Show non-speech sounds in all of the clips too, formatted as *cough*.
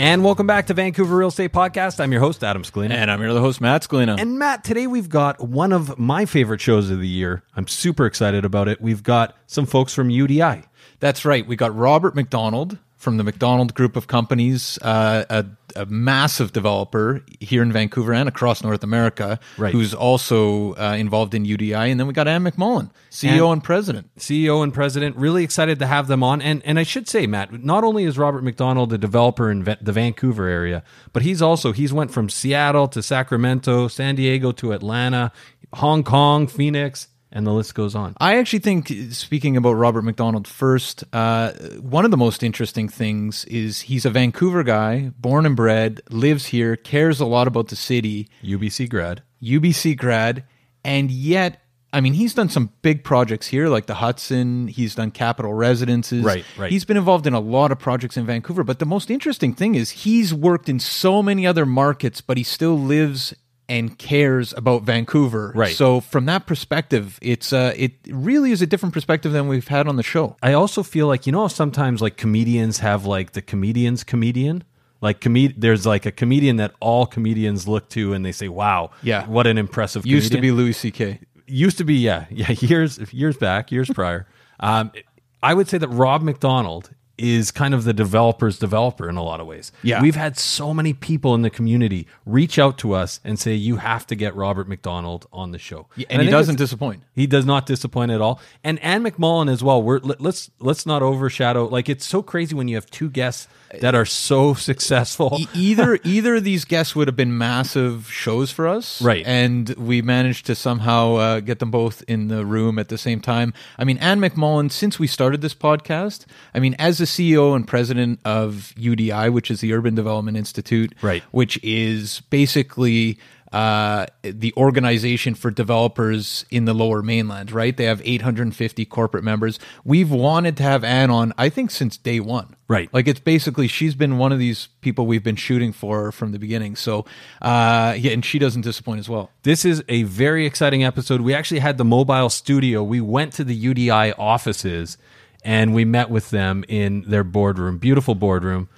And welcome back to Vancouver Real Estate Podcast. I'm your host, Adam Scalina. And I'm your other host, Matt Scalina. And Matt, today we've got one of my favorite shows of the year. I'm super excited about it. We've got some folks from UDI. That's right. We got Robert Macdonald from the Macdonald Group of Companies, uh, a, a, massive developer here in Vancouver and across North America, right. who's also uh, involved in UDI. And then we got Anne McMullen, CEO and, and, president. CEO and president. Really excited to have them on. And and I should say, Matt, not only is Robert Macdonald a developer in the Vancouver area, but he's also he's went from Seattle to Sacramento, San Diego to Atlanta, Hong Kong, Phoenix and the list goes on. I actually think, speaking about Robert Macdonald first, uh, one of the most interesting things is he's a Vancouver guy, born and bred, lives here, cares a lot about the city. UBC grad. UBC grad. And yet, I mean, he's done some big projects here, like the Hudson. He's done Capital Residences. Right, right. He's been involved in a lot of projects in Vancouver. But the most interesting thing is he's worked in so many other markets, but he still lives and cares about Vancouver. Right. So from that perspective, it's uh, it really is a different perspective than we've had on the show. I also feel like you know sometimes like comedians have like the comedian's comedian. Like comed- there's like a comedian that all comedians look to and they say, "Wow, yeah, what an impressive." Used comedian. to be Louis C.K. Used to be, yeah, *laughs* yeah, years years back, years prior. Um, I would say that Rob Macdonald is kind of the developer's developer in a lot of ways. Yeah. We've had so many people in the community reach out to us and say, you have to get Robert Macdonald on the show. Yeah, and, and he doesn't disappoint. He does not disappoint at all. And Anne McMullen as well. We're, let's, let's not overshadow. Like, it's so crazy when you have two guests that are so *laughs* successful. E- either either of these guests would have been massive shows for us, right? And we managed to somehow uh, get them both in the room at the same time. I mean, Anne McMullen, since we started this podcast, I mean, as the CEO and president of UDI, which is the Urban Development Institute, right, which is basically uh, the organization for developers in the lower mainland, right? They have 850 corporate members. We've wanted to have Anne on, I think, since day one. Right. Like it's basically, she's been one of these people we've been shooting for from the beginning. So, uh, yeah, and she doesn't disappoint as well. This is a very exciting episode. We actually had the mobile studio. We went to the UDI offices and we met with them in their boardroom, beautiful boardroom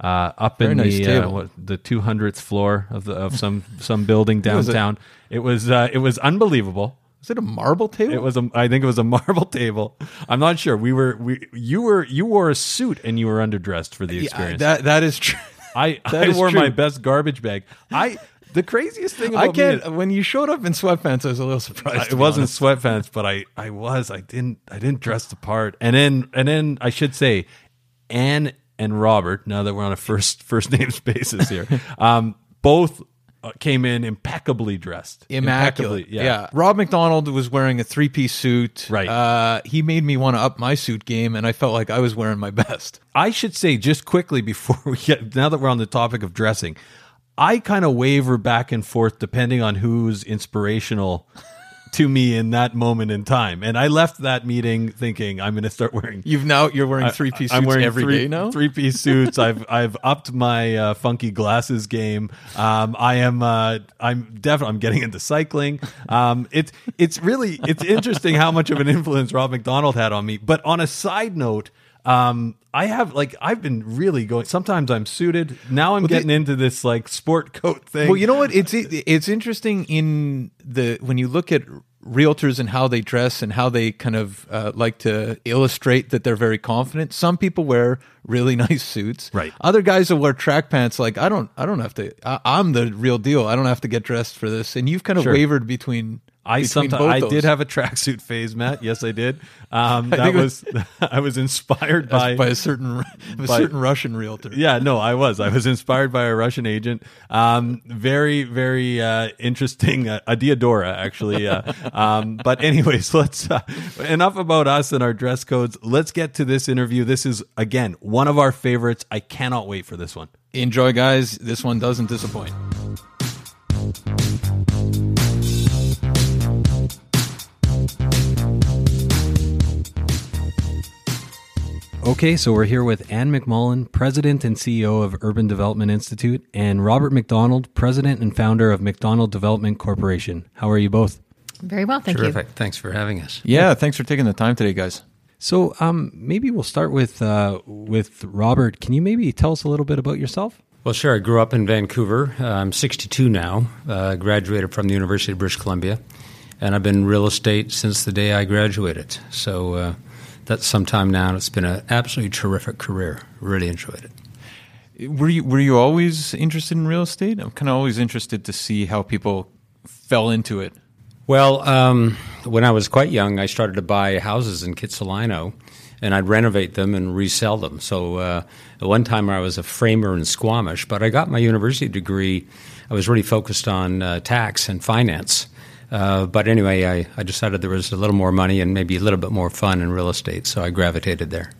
uh, up Very in nice the uh, what, the 200th floor of the of some some building *laughs* downtown. it was uh, it was unbelievable. Was it a marble table? It was a. I think it was a *laughs* marble table. I'm not sure. We were. We you were you wore a suit and you were underdressed for the experience. Yeah, that that is true. I *laughs* that I wore true. my best garbage bag. I the craziest thing about I me can't. is- when you showed up in sweatpants, I was a little surprised. to it wasn't honest. sweatpants, but I I was. I didn't I didn't dress the part. And then and then I should say, Anne and Robert. Now that we're on a first *laughs* first names basis here, *laughs* um, both uh, came in impeccably dressed, immaculate. Impeccably, Yeah. Rob Macdonald was wearing a three piece suit. Right. Uh, he made me want to up my suit game, and I felt like I was wearing my *laughs* best. I should say just quickly before we get now that we're on the topic of dressing, I kind of waver back and forth depending on who's inspirational to me in that moment in time. And I left that meeting thinking I'm going to start wearing You've now you're wearing three piece I'm suits wearing every day three, now. Three piece suits. I've *laughs* I've upped my uh, funky glasses game. Um, I am uh, I'm definitely I'm getting into cycling. Um, it's it's really it's interesting how much of an influence Rob Macdonald had on me. But on a side note. Um, I have like I've been really going. Sometimes I'm suited. Now I'm the- getting into this like sport coat thing. Well, you know what? It's it, it's interesting in the when you look at realtors and how they dress and how they kind of uh, like to illustrate that they're very confident. Some people wear really *laughs* nice suits. Right. Other guys will wear track pants. Like I don't, I don't have to. I, I'm the real deal. I don't have to get dressed for this. And you've kind of Sure. wavered between. I sometimes I did have a tracksuit phase, Matt. Yes, I did. Um, *laughs* I that think it was *laughs* I was inspired by by a certain *laughs* a by- certain Russian realtor. Yeah, no, I was. I was inspired by a Russian agent. Um, very, very uh, interesting. Uh, a Diadora, actually. Uh, um, but anyways, let's uh, enough about us and our dress codes. Let's get to this interview. This is again one of our favorites. I cannot wait for this one. Enjoy, guys. This one doesn't disappoint. Okay, so we're here with Anne McMullen, President and CEO of Urban Development Institute, and Robert Macdonald, President and founder of Macdonald Development Corporation. How are you both? Very well, thank you. Terrific. Thanks for having us. Yeah, thanks for taking the time today, guys. So, um, maybe we'll start with uh, with Robert. Can you maybe tell us a little bit about yourself? Well, sure. I grew up in Vancouver. Uh, I'm 62 now. Uh, graduated from the University of British Columbia, and I've been in real estate since the day I graduated. So uh, that's some time now, and it's been an absolutely terrific career. Really enjoyed it. Were you were you always interested in real estate? I'm kind of always interested to see how people fell into it. Well, um, when I was quite young, I started to buy houses in Kitsilano, and I'd renovate them and resell them. So uh, at one time, I was a framer in Squamish, but I got my university degree. I was really focused on uh, tax and finance. Uh, but anyway, I, I decided there was a little more money and maybe a little bit more fun in real estate, so I gravitated there.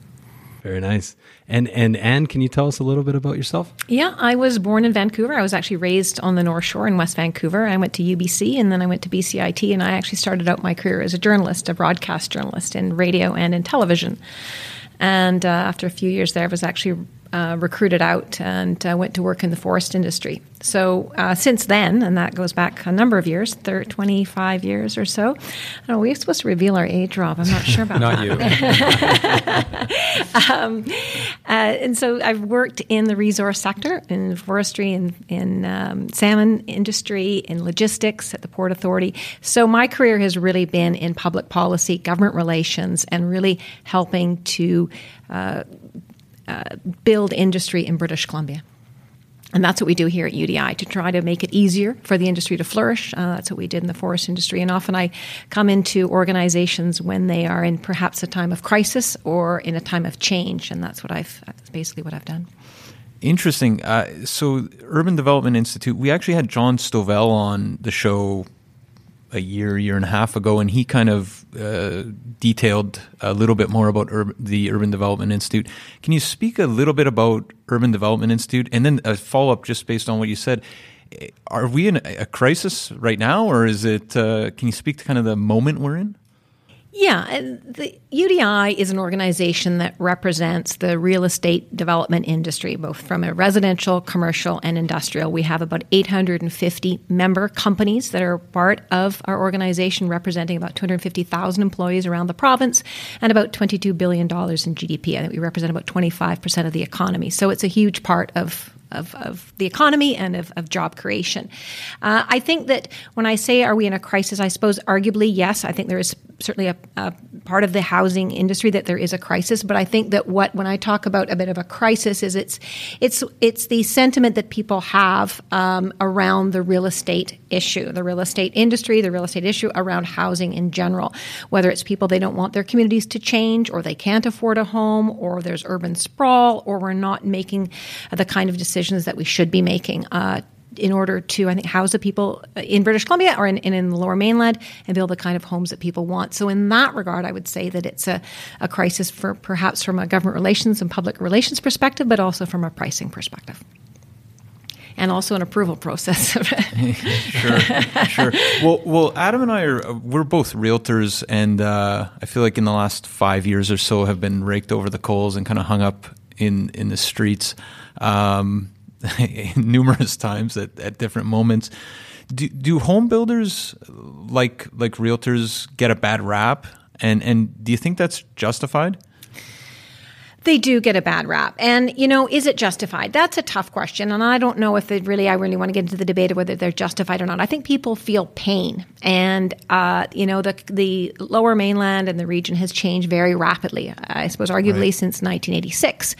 Very nice. And and Anne, can you tell us a little bit about yourself? Yeah, I was born in Vancouver. I was actually raised on the North Shore in West Vancouver. I went to UBC and then I went to BCIT, and I actually started out my career as a journalist, a broadcast journalist in radio and in television. And uh, after a few years there, I was actually uh, recruited out and uh, went to work in the forest industry. So uh, since then, and that goes back a number of years, thir 25 years or so. I don't know, we're supposed to reveal our age, Rob. I'm not sure about that. Not that. you. *laughs* Uh, and so I've worked in the resource sector, in forestry, in, in um, salmon industry, in logistics at the Port Authority. So my career has really been in public policy, government relations, and really helping to uh, build industry in British Columbia. And that's what we do here at UDI to try to make it easier for the industry to flourish. Uh, that's what we did in the forest industry. And often I come into organizations when they are in perhaps a time of crisis or in a time of change. And that's what I've, that's basically what I've done. Interesting. Uh, so, Urban Development Institute, we actually had Jon Stovell on the show a year, year and a half ago, and he kind of uh, detailed a little bit more about Ur- the Urban Development Institute. Can you speak a little bit about Urban Development Institute, and then a follow up just based on what you said? Are we in a crisis right now, or is it? Uh, can you speak to kind of the moment we're in? Yeah, the UDI is an organization that represents the real estate development industry, both from a residential, commercial, and industrial. We have about 850 member companies that are part of our organization, representing about 250,000 employees around the province and about $22 billion in GDP. I think we represent about 25% of the economy. So it's a huge part of of, of the economy and of, of job creation. Uh, I think that when I say are we in a crisis, I suppose arguably yes. I think there is certainly a, a, part of the housing industry that there is a crisis. But I think that what when I talk about a bit of a crisis is it's it's it's the sentiment that people have um, around the real estate issue, the real estate industry, the real estate issue around housing in general. Whether it's people they don't want their communities to change, or they can't afford a home, or there's urban sprawl, or we're not making the kind of decisions that we should be making. Uh, in order to, I think, house the people in British Columbia or in, in, in, the lower mainland and build the kind of homes that people want. So, in that regard, I would say that it's a, a crisis for perhaps from a government relations and public relations perspective, but also from a pricing perspective and also an approval process. *laughs* sure, sure. Well, well, Adam and I are we're both realtors, and uh, I feel like in the last five years or so have been raked over the coals and kind of hung up in in the streets. Um, *laughs* numerous times at, at different moments. Do, do home builders like like realtors get a bad rap? And and do you think that's justified? They do get a bad rap. And, you know, is it justified? That's a tough question. And I don't know if it really, I really want to get into the debate of whether they're justified or not. I think people feel pain. And, uh, you know, the, the lower mainland and the region has changed very rapidly, I suppose, arguably right. since 1986.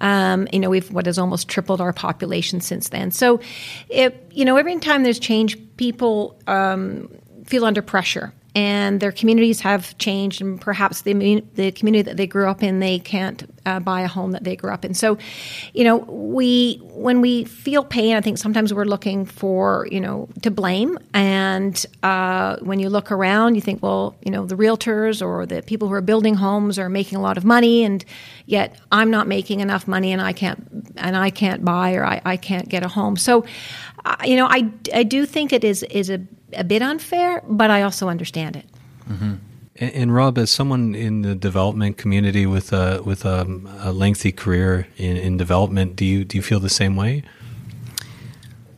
Um, you know, we've what has almost tripled our population since then. So, it, you know, every time there's change, people um, feel under pressure and their communities have changed, and perhaps the the community that they grew up in, they can't uh, buy a home that they grew up in. So, you know, we when we feel pain, I think sometimes we're looking for you know to blame, and uh, when you look around, you think, well, you know, the realtors or the people who are building homes are making a lot of money, and yet I'm not making enough money, and I can't and I can't buy or I, I can't get a home. So, you know, I I do think it is is a a bit unfair, but I also understand it. Mm-hmm. And, and, Rob, as someone in the development community with a with a, a lengthy career in, in, development, do you do you feel the same way?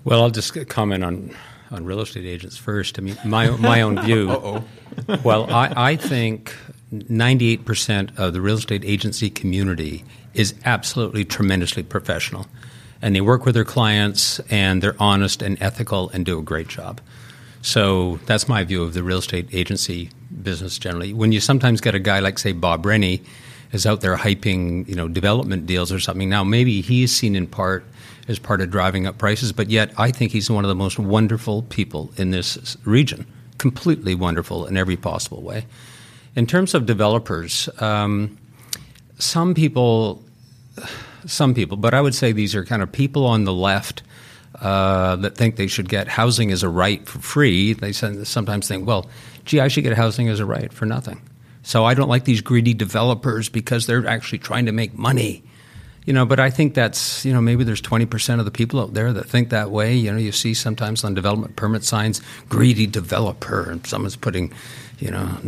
Well, I'll just comment on on real estate agents first. I mean, my my own view. *laughs* well, I, I think ninety eight percent of the real estate agency community is absolutely tremendously professional, and they work with their clients and they're honest and ethical and do a great job. So that's my view of the real estate agency business generally. When you sometimes get a guy like, say, Bob Rennie is out there hyping, you know, development deals or something. Now, maybe he's seen in part as part of driving up prices, but yet I think he's one of the most wonderful people in this region. Completely wonderful in every possible way. In terms of developers, um, some people, some people, but I would say these are kind of people on the left – uh, that think they should get housing as a right for free, they sometimes think, well, gee, I should get housing as a right for nothing. So I don't like these greedy developers because they're actually trying to make money. You know, but I think that's, you know, maybe there's 20% of the people out there that think that way. You know, you see sometimes on development permit signs, greedy developer, and someone's putting, you know,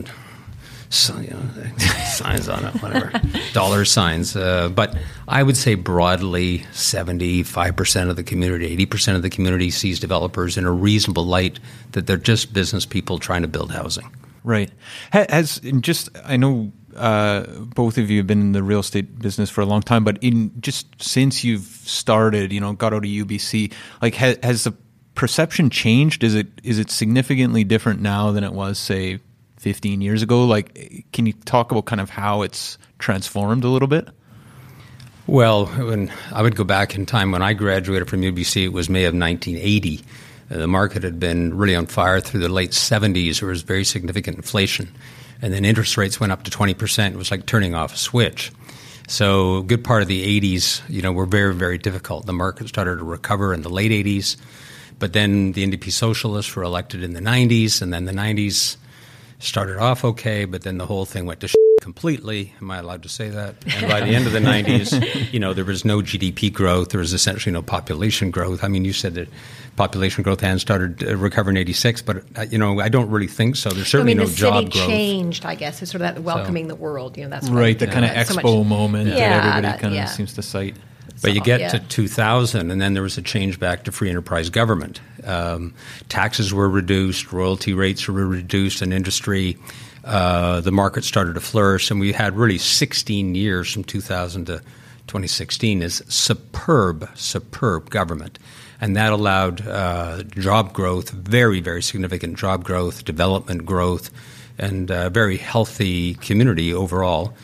you know, signs on it, whatever, dollar signs. Uh, but I would say broadly, 75% of the community, 80% of the community sees developers in a reasonable light that they're just business people trying to build housing. Right. Has just, I know uh, both of you have been in the real estate business for a long time, but in just since you've started, you know, got out of UBC, like has, has the perception changed? Is it is it significantly different now than it was, say, 15 years ago? Like, can you talk about kind of how it's transformed a little bit? Well, when I would go back in time when I graduated from UBC, it was May of 1980. Uh, the market had been really on fire through the late 70s. There was very significant inflation. And then interest rates went up to 20%. It was like turning off a switch. So a good part of the 80s, you know, were very, very difficult. The market started to recover in the late 80s. But then the NDP socialists were elected in the 90s, and then the 90s started off okay, but then the whole thing went to shit completely. Am I allowed to say that? And by the end of the *laughs* 90s, you know, there was no GDP growth. There was essentially no population growth. I mean, you said that population growth had started uh, recovering in 86, but, uh, you know, I don't really think so. There's certainly I mean, no job growth. The city changed, I guess, is sort of that welcoming so, the world. You know, that's right. The kind of expo so much, moment yeah, that everybody kind of yeah. seems to cite. But you get yeah. to 2000, and then there was a change back to free enterprise government. Um, taxes were reduced, royalty rates were reduced in industry. Uh, the market started to flourish, and we had really 16 years from 2000 to 2016 is superb, superb government. And that allowed uh, job growth, very, very significant job growth, development growth, and a very healthy community overall.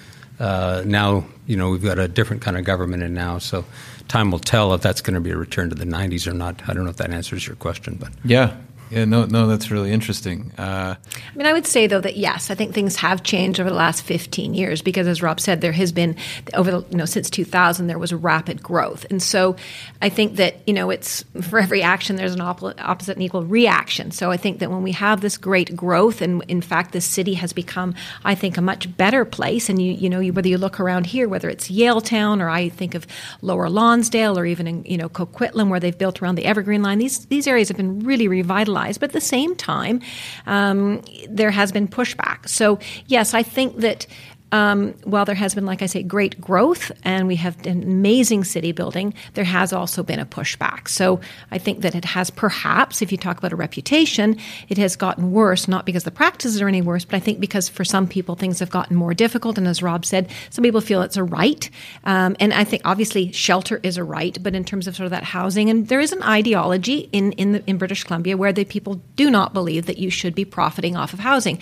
Uh, now, you know, we've got a different kind of government in now, so time will tell if that's going to be a return to the 90s or not. I don't know if that answers your question, but yeah, yeah, no, no, that's really interesting. Uh, I mean, I would say though that yes, I think things have changed over the last 15 years because, as Rob said, there has been over the you know since 2000 there was rapid growth, and so I think that you know it's for every action there's an op- opposite and equal reaction. So I think that when we have this great growth, and in fact, this city has become, I think, a much better place. And you you know whether you look around here, whether it's Yaletown or I think of Lower Lonsdale or even in you know Coquitlam where they've built around the Evergreen Line, these these areas have been really revitalized but at the same time, um, there has been pushback. So, yes, I think that um, while there has been, like I say, great growth and we have an amazing city building, there has also been a pushback. So I think that it has perhaps, if you talk about a reputation, it has gotten worse, not because the practices are any worse, but I think because for some people things have gotten more difficult. And as Rob said, some people feel it's a right. Um, and I think obviously shelter is a right, but in terms of sort of that housing, and there is an ideology in, in, the, in British Columbia where the people do not believe that you should be profiting off of housing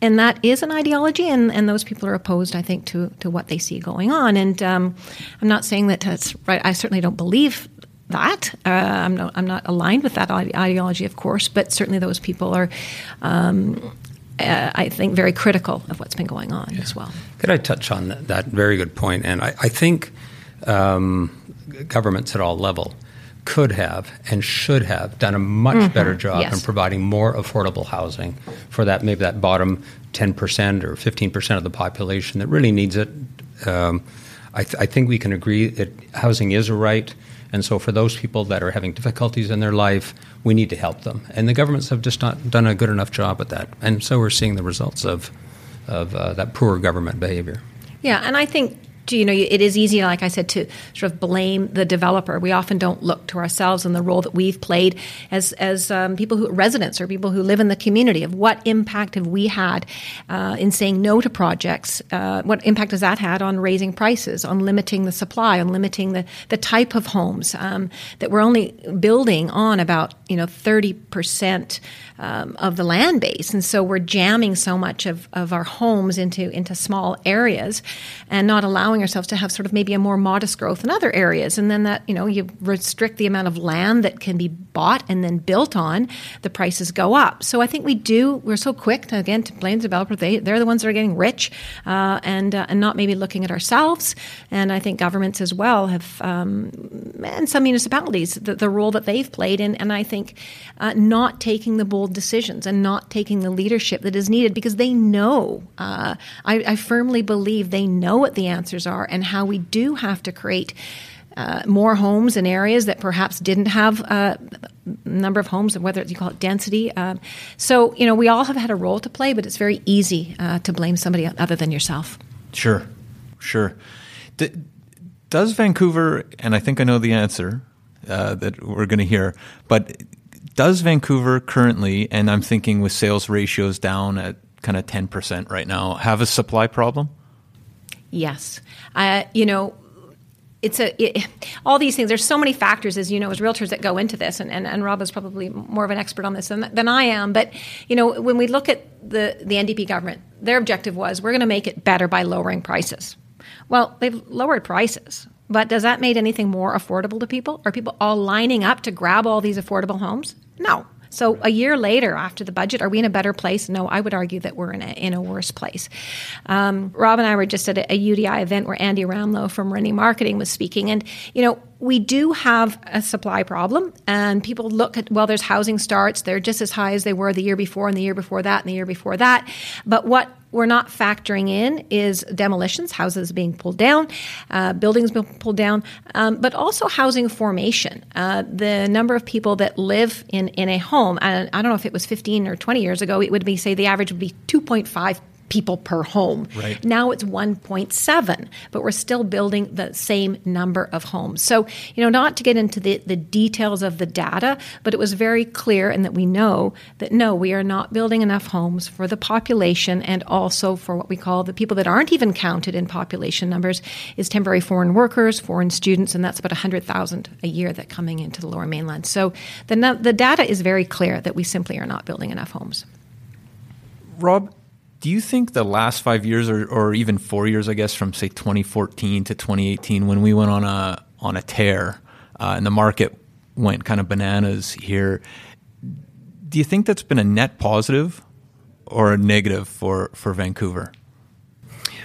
and that is an ideology, and, and those people are opposed, I think, to, to what they see going on. And um, I'm not saying that that's right. I certainly don't believe that. Uh, I'm, not, I'm not aligned with that ideology, of course, but certainly those people are. Um, uh, I think very critical of what's been going on yeah. as well. Could I touch on that, that very good point? And I, I think um, governments at all level could have and should have done a much mm-hmm. better job yes. in providing more affordable housing for that maybe that bottom 10% or 15% of the population that really needs it. Um, I, th- I, think we can agree that housing is a right. And so, for those people that are having difficulties in their life, we need to help them. And the governments have just not done a good enough job at that. And so, we're seeing the results of, of uh, that poor government behavior. Yeah, and I think to, you know, it is easy, like I said, to sort of blame the developer. We often don't look to ourselves and the role that we've played as as um, people who residents or people who live in the community. Of what impact have we had uh, in saying no to projects? Uh, what impact has that had on raising prices, on limiting the supply, on limiting the the type of homes um, that we're only building on about you know thirty percent um, of the land base, and so we're jamming so much of, of our homes into into small areas, and not allowing ourselves to have sort of maybe a more modest growth in other areas, and then that you know you restrict the amount of land that can be bought and then built on, the prices go up. So I think we do. We're so quick to, again to blame the developer. They they're the ones that are getting rich, uh, and uh, and not maybe looking at ourselves. And I think governments as well have, um, and some municipalities, the, the, role that they've played, in, and I think uh, not taking the bold bold decisions and not taking the leadership that is needed because they know. Uh, I, I, firmly believe they know what the answers are and how we do have to create. Uh, more homes in areas that perhaps didn't have a number of homes, whether you call it density. Um, so, you know, we all have had a role to play, but it's very easy uh, to blame somebody other than yourself. Sure, sure. D- does Vancouver, and I think I know the answer uh, that we're going to hear, but does Vancouver currently, and I'm thinking with sales ratios down at kind of 10% right now, have a supply problem? Yes. Uh, you know, it's a it, all these things. There's so many factors, as you know, as realtors that go into this, and, and, and Rob is probably more of an expert on this than, than I am. But you know, when we look at the the NDP government, their objective was we're going to make it better by lowering prices. Well, they've lowered prices. But does that make anything more affordable to people? Are people all lining up to grab all these affordable homes? No. So a year later, after the budget, are we in a better place? No, I would argue that we're in a, in a worse place. Um, Rob and I were just at a, a UDI event where Andy Ramlo from Rennie Marketing was speaking, and you know we do have a supply problem, and people look at well, there's housing starts; they're just as high as they were the year before, and the year before that, and the year before that. But what we're not factoring in is demolitions, houses being pulled down, uh, buildings being pulled down, um, but also housing formation. Uh, the number of people that live in, in a home, I, I don't know if it was 15 or 20 years ago, it would be, say, the average would be 2.5 people per home. Right. Now it's 1.7, but we're still building the same number of homes. So, you know, not to get into the, the details of the data, but it was very clear and that we know that no, we are not building enough homes for the population and also for what we call the people that aren't even counted in population numbers is temporary foreign workers, foreign students, and that's about 100,000 a year that coming into the lower mainland. So the, the data is very clear that we simply are not building enough homes. Rob, do you think the last five years, or, or even four years, I guess, from say 2014 to 2018, when we went on a on a tear uh, and the market went kind of bananas here, do you think that's been a net positive or a negative for, for Vancouver?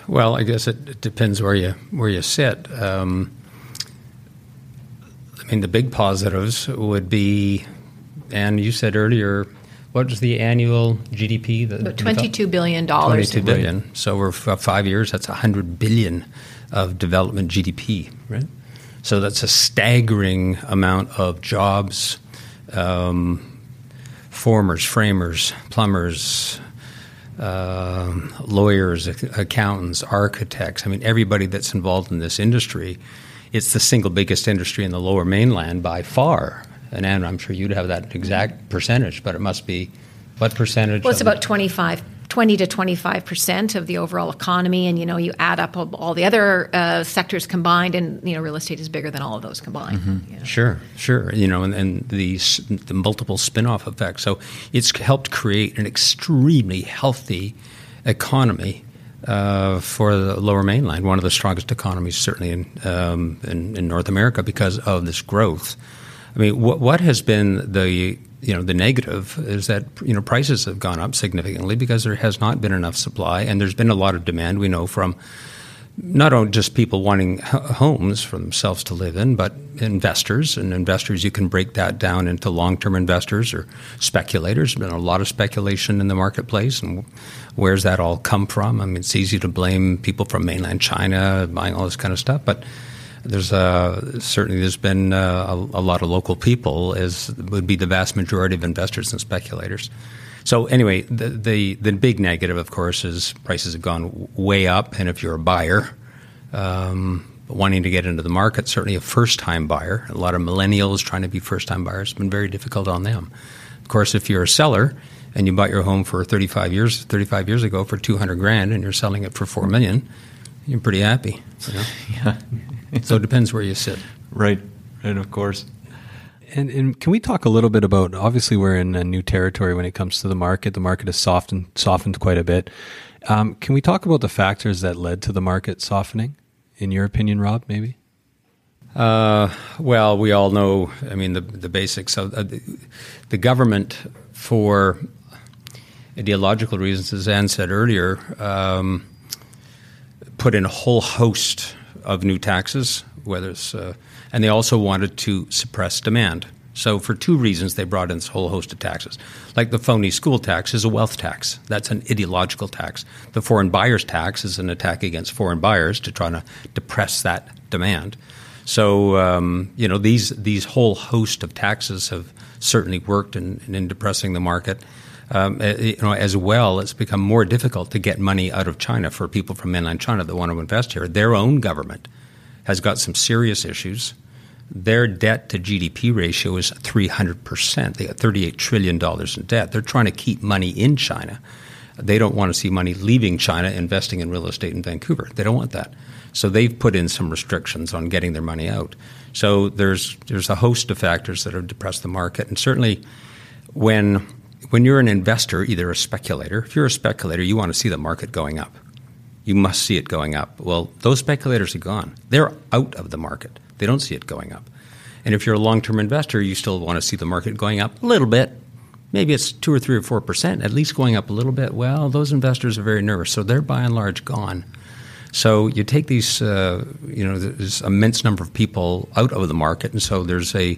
Well, I guess it, it depends where you where you sit. Um, I mean, the big positives would be, and you said earlier, what was the annual GDP? The, Twenty-two billion dollars. Twenty-two billion. So we're five years. That's hundred billion of development GDP, right? So that's a staggering amount of jobs, um, formers, framers, plumbers, uh, lawyers, accountants, architects. I mean, everybody that's involved in this industry. It's the single biggest industry in the Lower Mainland by far and Anne, I'm sure you'd have that exact percentage, but it must be what percentage? Well, it's about 25 20 to 25 percent of the overall economy, and you know you add up all the other uh, sectors combined, and you know real estate is bigger than all of those combined. Mm-hmm. Sure, sure. You know, and, and the the multiple spin-off effects. So it's helped create an extremely healthy economy uh, for the Lower Mainland, one of the strongest economies certainly in, um, in, in North America because of this growth. I mean, what what has been the you know the negative is that you know prices have gone up significantly because there has not been enough supply and there's been a lot of demand. We know from not only just people wanting homes for themselves to live in, but investors. And investors, you can break that down into long term investors or speculators. There's been a lot of speculation in the marketplace. And where's that all come from? I mean, it's easy to blame people from mainland China buying all this kind of stuff, but there's uh, certainly there's been uh, a, a, lot of local people as would be the vast majority of investors and speculators. So anyway, the, the, the big negative, of course, is prices have gone way up, and if you're a buyer um, wanting to get into the market, certainly a first time buyer, a lot of millennials trying to be first time buyers, it's been very difficult on them. Of course, if you're a seller and you bought your home for 35 years 35 years ago for 200 grand and you're selling it for 4 million, you're pretty happy. You know? *laughs* yeah so it depends where you sit. Right, right, of course. And, and, can we talk a little bit about? Obviously, we're in a new territory when it comes to the market. The market has softened softened quite a bit. Um, can we talk about the factors that led to the market softening? In your opinion, Rob, maybe. Uh, well, we all know. I mean, the the basics of uh, the, the, government, for ideological reasons, as Anne said earlier, um, put in a whole host of new taxes, whether it's, uh, and they also wanted to suppress demand. So, for two reasons, they brought in this whole host of taxes. Like the phony school tax is a wealth tax. That's an ideological tax. The foreign buyers tax is an attack against foreign buyers to try to depress that demand. So, um, you know, these these whole host of taxes have certainly worked in, in depressing the market. Um, eh, you know, as well, it's become more difficult to get money out of China for people from mainland China that want to invest here. Their own government has got some serious issues. Their debt to GDP ratio is 300%. They got $38 trillion in debt. They're trying to keep money in China. They don't want to see money leaving China investing in real estate in Vancouver. They don't want that. So they've put in some restrictions on getting their money out. So there's there's a host of factors that have depressed the market, and certainly when when you're an investor, either a speculator, if you're a speculator, you want to see the market going up. You must see it going up. Well, those speculators are gone. They're out of the market. They don't see it going up. And if you're a long term investor, you still want to see the market going up a little bit. Maybe it's two or three or four percent, at least going up a little bit. Well, those investors are very nervous, so they're by and large gone. So you take these, uh, you know, this immense number of people out of the market, and so there's a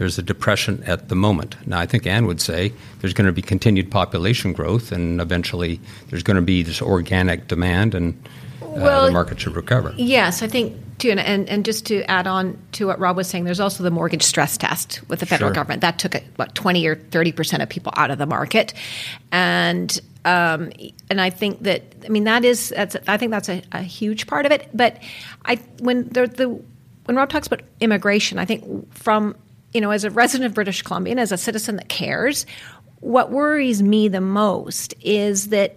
there's a depression at the moment. Now, I think Anne would say there's going to be continued population growth, and eventually there's going to be this organic demand, and uh, well, the market should recover. Yes, I think too, and, and, and just to add on to what Rob was saying, there's also the mortgage stress test with the federal Sure. government that took what 20 or 30 percent of people out of the market, and um, and I think that I mean that is that's I think that's a, a huge part of it. But I when the, the when Rob talks about immigration, I think from you know as a resident of British Columbia and as a citizen that cares, what worries me the most is that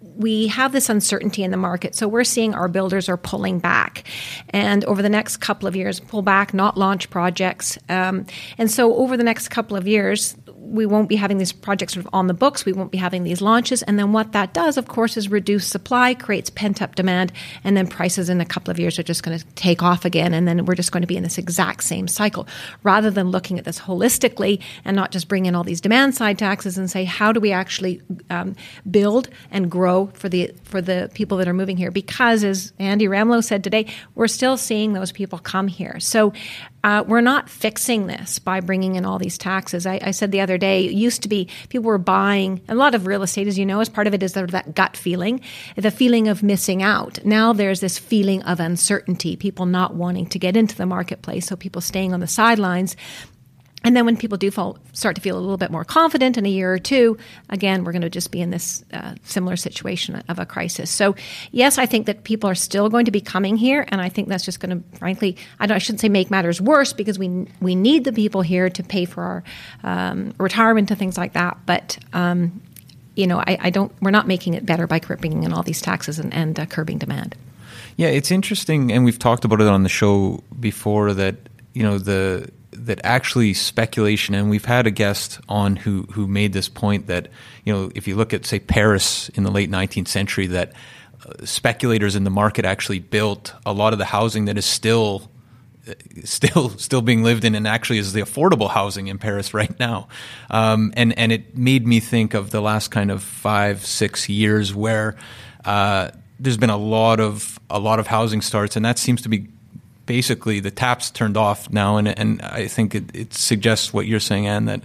we have this uncertainty in the market. So we're seeing our builders are pulling back, and over the next couple of years, pull back, not launch projects. Um, and so over the next couple of years, we won't be having these projects sort of on the books. We won't be having these launches. And then what that does, of course, is reduce supply, creates pent up demand, and then prices in a couple of years are just going to take off again. And then we're just going to be in this exact same cycle rather than looking at this holistically and not just bring in all these demand side taxes and say, how do we actually um, build and grow for the, for the people that are moving here? Because as Andy Ramlo said today, we're still seeing those people come here. So uh, we're not fixing this by bringing in all these taxes. I, I said the other day, it used to be people were buying a lot of real estate, as you know, as part of it is that gut feeling, the feeling of missing out. Now there's this feeling of uncertainty, people not wanting to get into the marketplace, so people staying on the sidelines. And then when people do fall, start to feel a little bit more confident in a year or two, again, we're going to just be in this uh, similar situation of a crisis. So, yes, I think that people are still going to be coming here, and I think that's just going to, frankly, I, I shouldn't say make matters worse because we we need the people here to pay for our um, retirement and things like that. But um, you know, I, I, don't. We're not making it better by bringing in all these taxes and, and uh, curbing demand. Yeah, it's interesting, and we've talked about it on the show before that you know the that actually speculation, and we've had a guest on who who made this point that you know if you look at say Paris in the late 19th century, that uh, speculators in the market actually built a lot of the housing that is still uh, still *laughs* still being lived in and actually is the affordable housing in Paris right now. Um, and and it made me think of the last kind of five six years where uh, there's been a lot of a lot of housing starts, and that seems to be basically the taps turned off now. And and I think it, it suggests what you're saying, Anne, that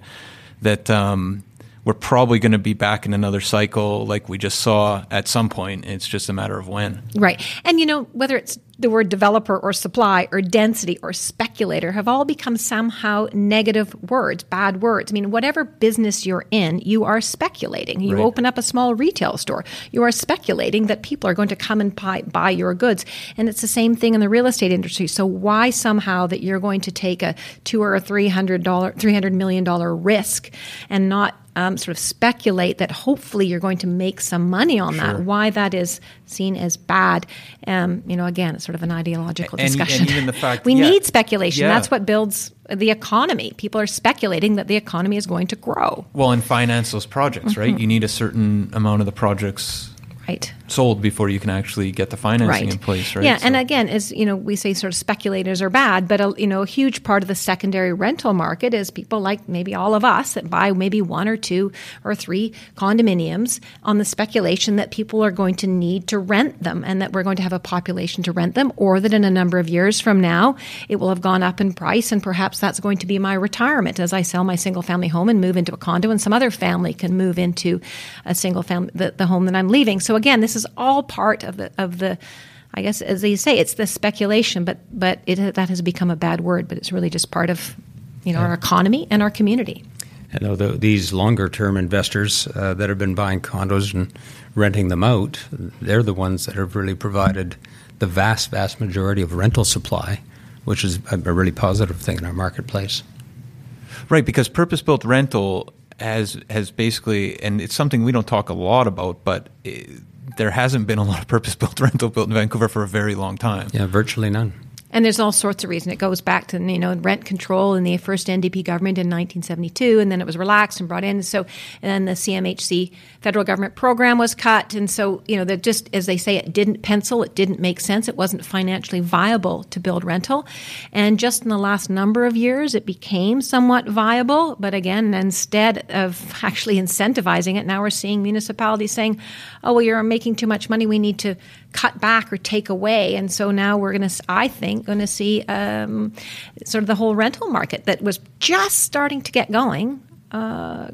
that um, we're probably going to be back in another cycle like we just saw at some point. It's just a matter of when. Right. And you know, whether it's the word developer or supply or density or speculator have all become somehow negative words, bad words. I mean, whatever business you're in, you are speculating. You Right. open up a small retail store, you are speculating that people are going to come and buy, buy your goods. And it's the same thing in the real estate industry. So why somehow that you're going to take a two or a three hundred dollar, three hundred million dollar risk and not um, sort of speculate that hopefully you're going to make some money on that. Why that is seen as bad, um, you know, again, it's sort of an ideological And- and discussion. even the fact- *laughs* we yeah. need speculation. Yeah. That's what builds the economy. People are speculating that the economy is going to grow. Well, and finance those projects, right? Mm-hmm. You need a certain amount of the projects Right. sold before you can actually get the financing in place, right? Yeah, and again, as you know, we say sort of speculators are bad, but a, you know, a huge part of the secondary rental market is people like maybe all of us that buy maybe one or two or three condominiums on the speculation that people are going to need to rent them, and that we're going to have a population to rent them, or that in a number of years from now it will have gone up in price, and perhaps that's going to be my retirement as I sell my single family home and move into a condo, and some other family can move into a single family the, the home that I'm leaving. So again, this is all part of the of the I guess as you say, it's the speculation, but but it that has become a bad word, but it's really just part of you know our economy and our community. You know, the, these longer term investors uh, that have been buying condos and renting them out, they're the ones that have really provided the vast, vast majority of rental supply, which is a, a really positive thing in our marketplace. Right, because purpose built rental has has basically, and it's something we don't talk a lot about, but eh, there hasn't been a lot of purpose built *laughs* rental built in Vancouver for a very long time. Yeah, virtually none. And there's all sorts of reasons. It goes back to you know rent control in the first NDP government in 1972, and then it was relaxed and brought in. So, and then the CMHC federal government program was cut, and so you know that just as they say, it didn't pencil. It didn't make sense. It wasn't financially viable to build rental, and just in the last number of years, it became somewhat viable. But again, instead of *laughs* actually incentivizing it, now we're seeing municipalities saying, "Oh, well, you're making too much money. We need to cut back or take away." And so now we're going to, I think, going to see um, sort of the whole rental market that was just starting to get going, uh,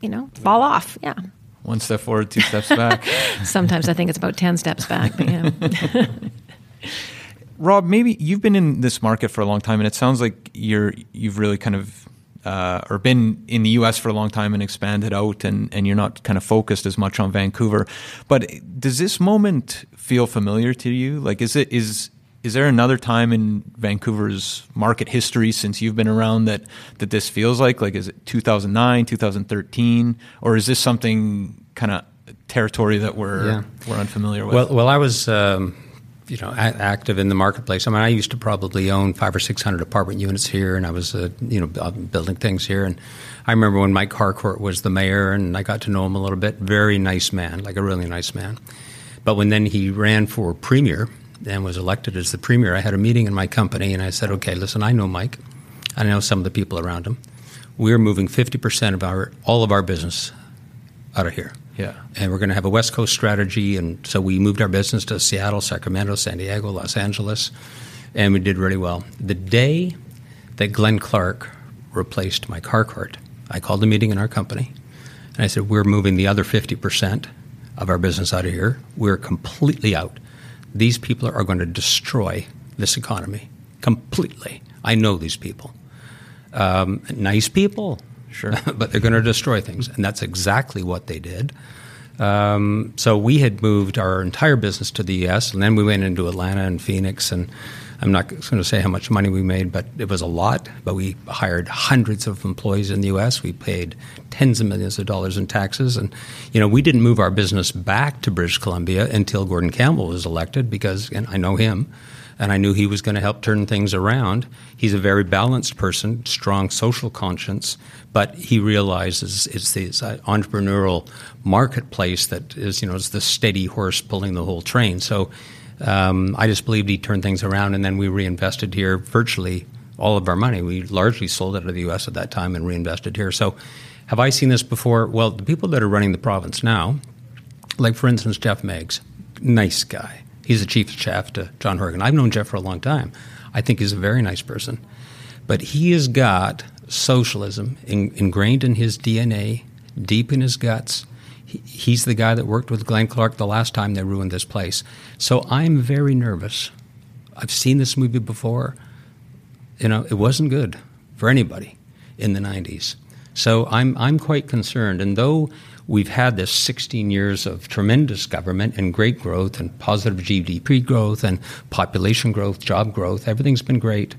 you know, fall off. Yeah. One step forward, two steps back. *laughs* Sometimes I think it's about ten steps back. But yeah. *laughs* Rob, maybe you've been in this market for a long time, and it sounds like you're you've really kind of uh, or been in the U.S. for a long time and expanded out, and and you're not kind of focused as much on Vancouver. But does this moment feel familiar to you? Like, is it is is there another time in Vancouver's market history since you've been around that that this feels like? Like, is it 2009, 2013, or is this something kind of territory that we're yeah. we're unfamiliar with? Well, well, I was. Um, you know, active in the marketplace. I mean, I used to probably own five or six hundred apartment units here, and I was, uh, you know, uh, building things here. And I remember when Mike Harcourt was the mayor, and I got to know him a little bit. Very nice man, like a really nice man. But when then he ran for premier and was elected as the premier, I had a meeting in my company, and I said, "Okay, listen, I know Mike. I know some of the people around him. We're moving fifty percent of our all of our business out of here." Yeah. And we're going to have a West Coast strategy. And so we moved our business to Seattle, Sacramento, San Diego, Los Angeles, and we did really well. The day that Glenn Clark replaced Mike Harcourt, I called a meeting in our company and I said, We're moving the other 50% of our business out of here. We're completely out. These people are going to destroy this economy completely. I know these people. Um, nice people, *laughs* Sure. but they're going to destroy things. And that's exactly what they did. Um, so we had moved our entire business to the U.S., and then we went into Atlanta and Phoenix. And I'm not going to say how much money we made, but it was a lot. But we hired hundreds of employees in the U.S. We paid tens of millions of dollars in taxes, and you know we didn't move our business back to British Columbia until Gordon Campbell was elected because, and I know him and I knew he was going to help turn things around. He's a very balanced person, strong social conscience, but he realizes it's this uh, entrepreneurial marketplace that is, you know, is the steady horse pulling the whole train. So um, I just believed he'd turn things around, and then we reinvested here virtually all of our money. We largely sold out of the U.S. at that time and reinvested here. So have I seen this before? Well, the people that are running the province now, like for instance Geoff Meggs, nice guy He's the chief of staff to John Horgan. I've known Geoff for a long time. I think he's a very nice person. But he has got socialism in, ingrained in his DNA, deep in his guts. He, he's the guy that worked with Glenn Clark the last time they ruined this place. So I'm very nervous. I've seen this movie before. You know, it wasn't good for anybody in the 90s. So I'm, I'm quite concerned. And though We've had this 16 years of tremendous government and great growth and positive GDP growth and population growth, job growth. Everything's been great,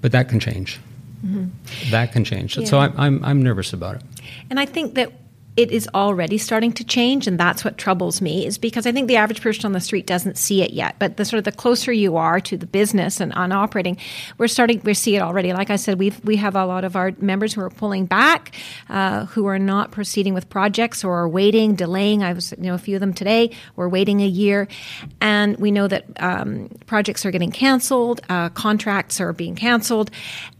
but that can change. Mm-hmm. That can change. Yeah. So I'm, I'm, I'm nervous about it. And I think that it is already starting to change and that's what troubles me is because i think the average person on the street doesn't see it yet. But the sort of the closer you are to the business and on operating we're starting we see it already. Like i said we we have a lot of our members who are pulling back uh, who are not proceeding with projects or are waiting delaying. I was you know a few of them today. We're waiting a year. And we know that um, projects are getting canceled uh, contracts are being canceled.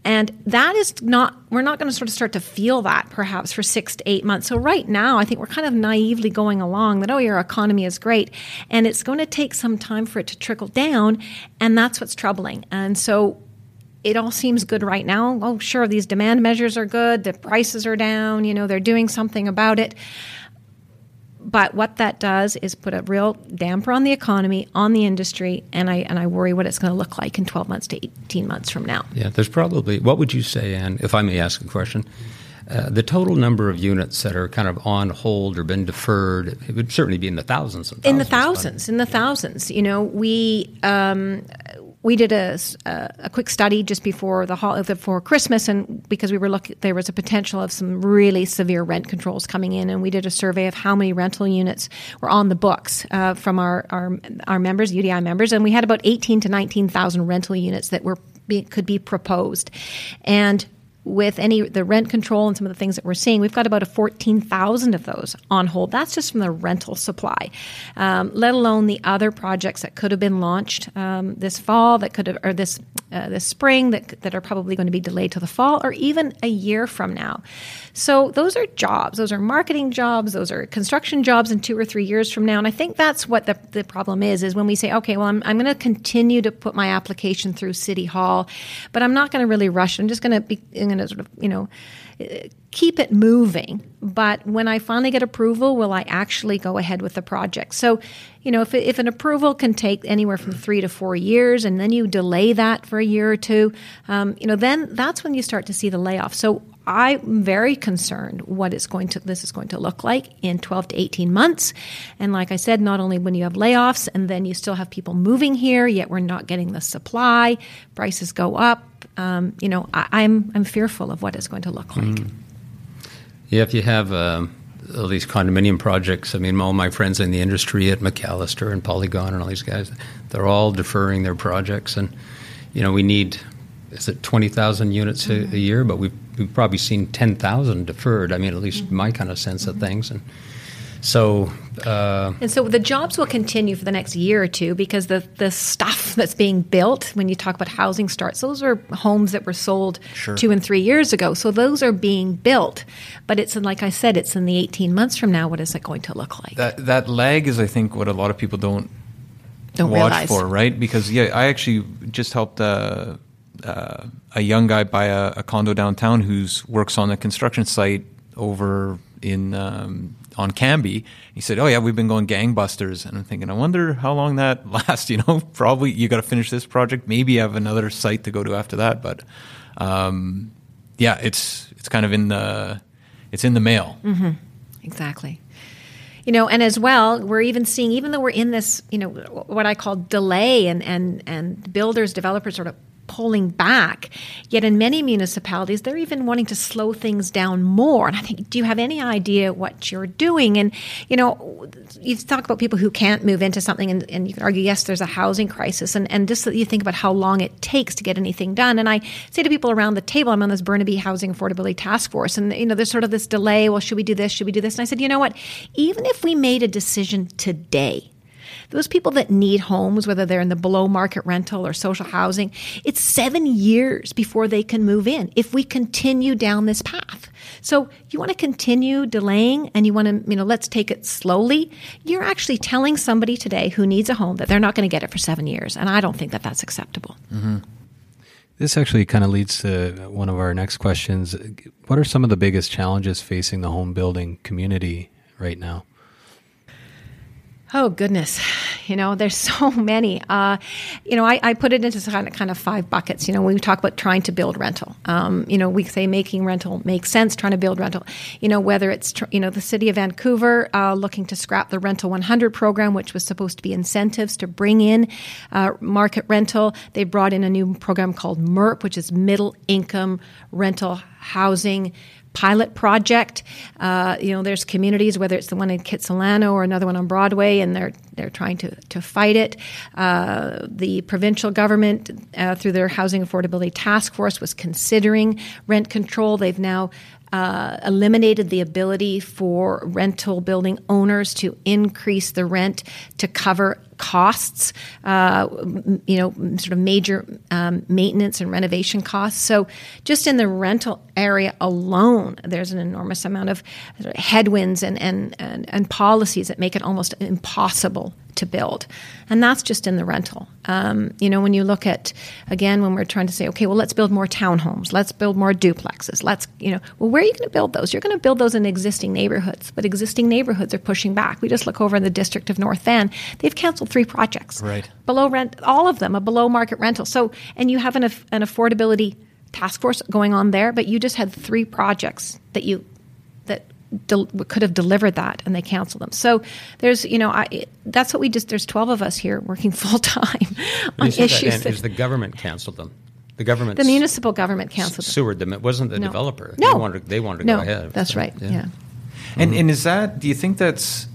And that is not we're not going to sort of start to feel that perhaps for six to eight months. So right now, I think we're kind of naively going along that, oh, your economy is great. And it's going to take some time for it to trickle down. And that's what's troubling. And so it all seems good right now. Oh, sure, these demand measures are good. The prices are down. You know, they're doing something about it. But what that does is put a real damper on the economy, on the industry, and I and I worry what it's going to look like in 12 months to 18 months from now. Yeah, there's probably. What would you say, Anne, if I may ask a question? Uh, the total number of units that are kind of on hold or been deferred, it would certainly be in the thousands. thousands in the thousands, in the thousands. You know, we um, we did a, a, quick study just before the before Christmas, and because we were looking, there was a potential of some really severe rent controls coming in, and we did a survey of how many rental units were on the books uh, from our, our our members, UDI members, and we had about eighteen to nineteen thousand rental units that were be, could be proposed, and with any the rent control and some of the things that we're seeing, we've got about a 14,000 of those on hold. That's just from the rental supply, um, let alone the other projects that could have been launched um, this fall, that could have, or this uh, this spring, that that are probably going to be delayed to the fall, or even a year from now. So those are jobs. Those are marketing jobs. Those are construction jobs in two or three years from now. And I think that's what the, the problem is, is when we say, okay, well, I'm, I'm going to continue to put my application through City Hall, but I'm not going to really rush. I'm just going to be, going to sort of, you know, keep it moving. But when I finally get approval, will I actually go ahead with the project? So, you know, if, if an approval can take anywhere from three to four years, and then you delay that for a year or two, um, you know, then that's when you start to see the layoff. So I'm very concerned what it's going to this is going to look like in 12 to 18 months. And like I said, not only when you have layoffs and then you still have people moving here, yet we're not getting the supply, prices go up. Um, you know, I, am I'm, I'm fearful of what it's going to look like. Mm. Yeah, if you have uh, all these condominium projects, I mean, all my friends in the industry at McAllister and Polygon and all these guys, they're all deferring their projects, and you know, we need is it twenty thousand units a, a, year, but we've we've probably seen ten thousand deferred. I mean, at least mm-hmm. my kind of sense of things, and so, uh, and so the jobs will continue for the next year or two because the the stuff *laughs* that's being built when you talk about housing starts, those are homes that were sold sure. two and three years ago. So those are being built, but it's like I said, it's in the eighteen months from now. What is it going to look like? That that lag is, I think, what a lot of people don't don't watch realize. for, right? Because yeah, I actually just helped. Uh, uh, a young guy buy a, a condo downtown who's works on a construction site over in um, on Cambie. He said, "Oh yeah, we've been going gangbusters," and I'm thinking, I wonder how long that *laughs* lasts. You know, probably you got to finish this project. Maybe you have another site to go to after that. But um, yeah, it's it's kind of in the it's in the mail. Mm-hmm. Exactly. You know, and as well, we're even seeing, even though we're in this, you know, what I call delay, and and and builders, developers sort of pulling back. Yet in many municipalities, they're even wanting to slow things down more. And I think, do you have any idea what you're doing? And, you know, you talk about people who can't move into something, and, and you can argue, yes, there's a housing crisis. And, and just that you think about how long it takes to get anything done. And I say to people around the table, I'm on this Burnaby Housing Affordability Task Force, and, you know, there's sort of this delay. Well, should we do this? Should we do this? And I said, you know what? Even if we made a decision today, those people that need homes, whether they're in the below market rental or social housing, it's seven years before they can move in if we continue down this path. So you want to continue delaying and you want to, you know, let's take it slowly. You're actually telling somebody today who needs a home that they're not going to get it for seven years. And I don't think that that's acceptable. Mm-hmm. This actually kind of leads to one of our next questions. What are some of the biggest challenges facing the home building community right now? Oh goodness, you know, there's *laughs* so many. Uh, you know, I, I, put it into kind of, kind of five buckets. You know, when we talk about trying to build rental, um, you know, we say making rental make sense, trying to build rental. You know, whether it's tr- you know the city of Vancouver uh, looking to scrap the Rental 100 program, which was supposed to be incentives to bring in uh, market rental. They brought in a new program called MERP, which is Middle Income Rental Housing pilot project. Uh, you know, there's communities, whether it's the one in Kitsilano or another one on Broadway, and they're they're trying to to fight it. Uh, the provincial government, uh, through their housing affordability task force, was considering rent control. They've now uh, eliminated the ability for rental building owners to increase the rent to cover costs, uh, you know, sort of major um, maintenance and renovation costs. So, just in the rental area alone, there's an enormous amount of headwinds and, and, and, and policies that make it almost impossible to build. And that's just in the rental. Um, you know, when you look at, again, when we're trying to say, okay, well, let's build more townhomes, let's build more duplexes, let's, you know, well, where are you going to build those? You're going to build those in existing neighborhoods, but existing neighborhoods are pushing back. We just look over in the district of North Van, they've canceled three projects. Right. Below rent, all of them, a below market rental. So, and you have an, an affordability task force going on there, but you just had three projects that you that del- could have delivered that, and they canceled them. So there's, you know, I, that's what we just. There's 12 of us here working *laughs* full time on issues. That, that, is the government canceled them? The government, the municipal government canceled them. Sewered them. It wasn't the no. developer. No, they wanted. They wanted to no, go ahead. That's so, right. Yeah. yeah. And mm-hmm. and is that? Do you think that's?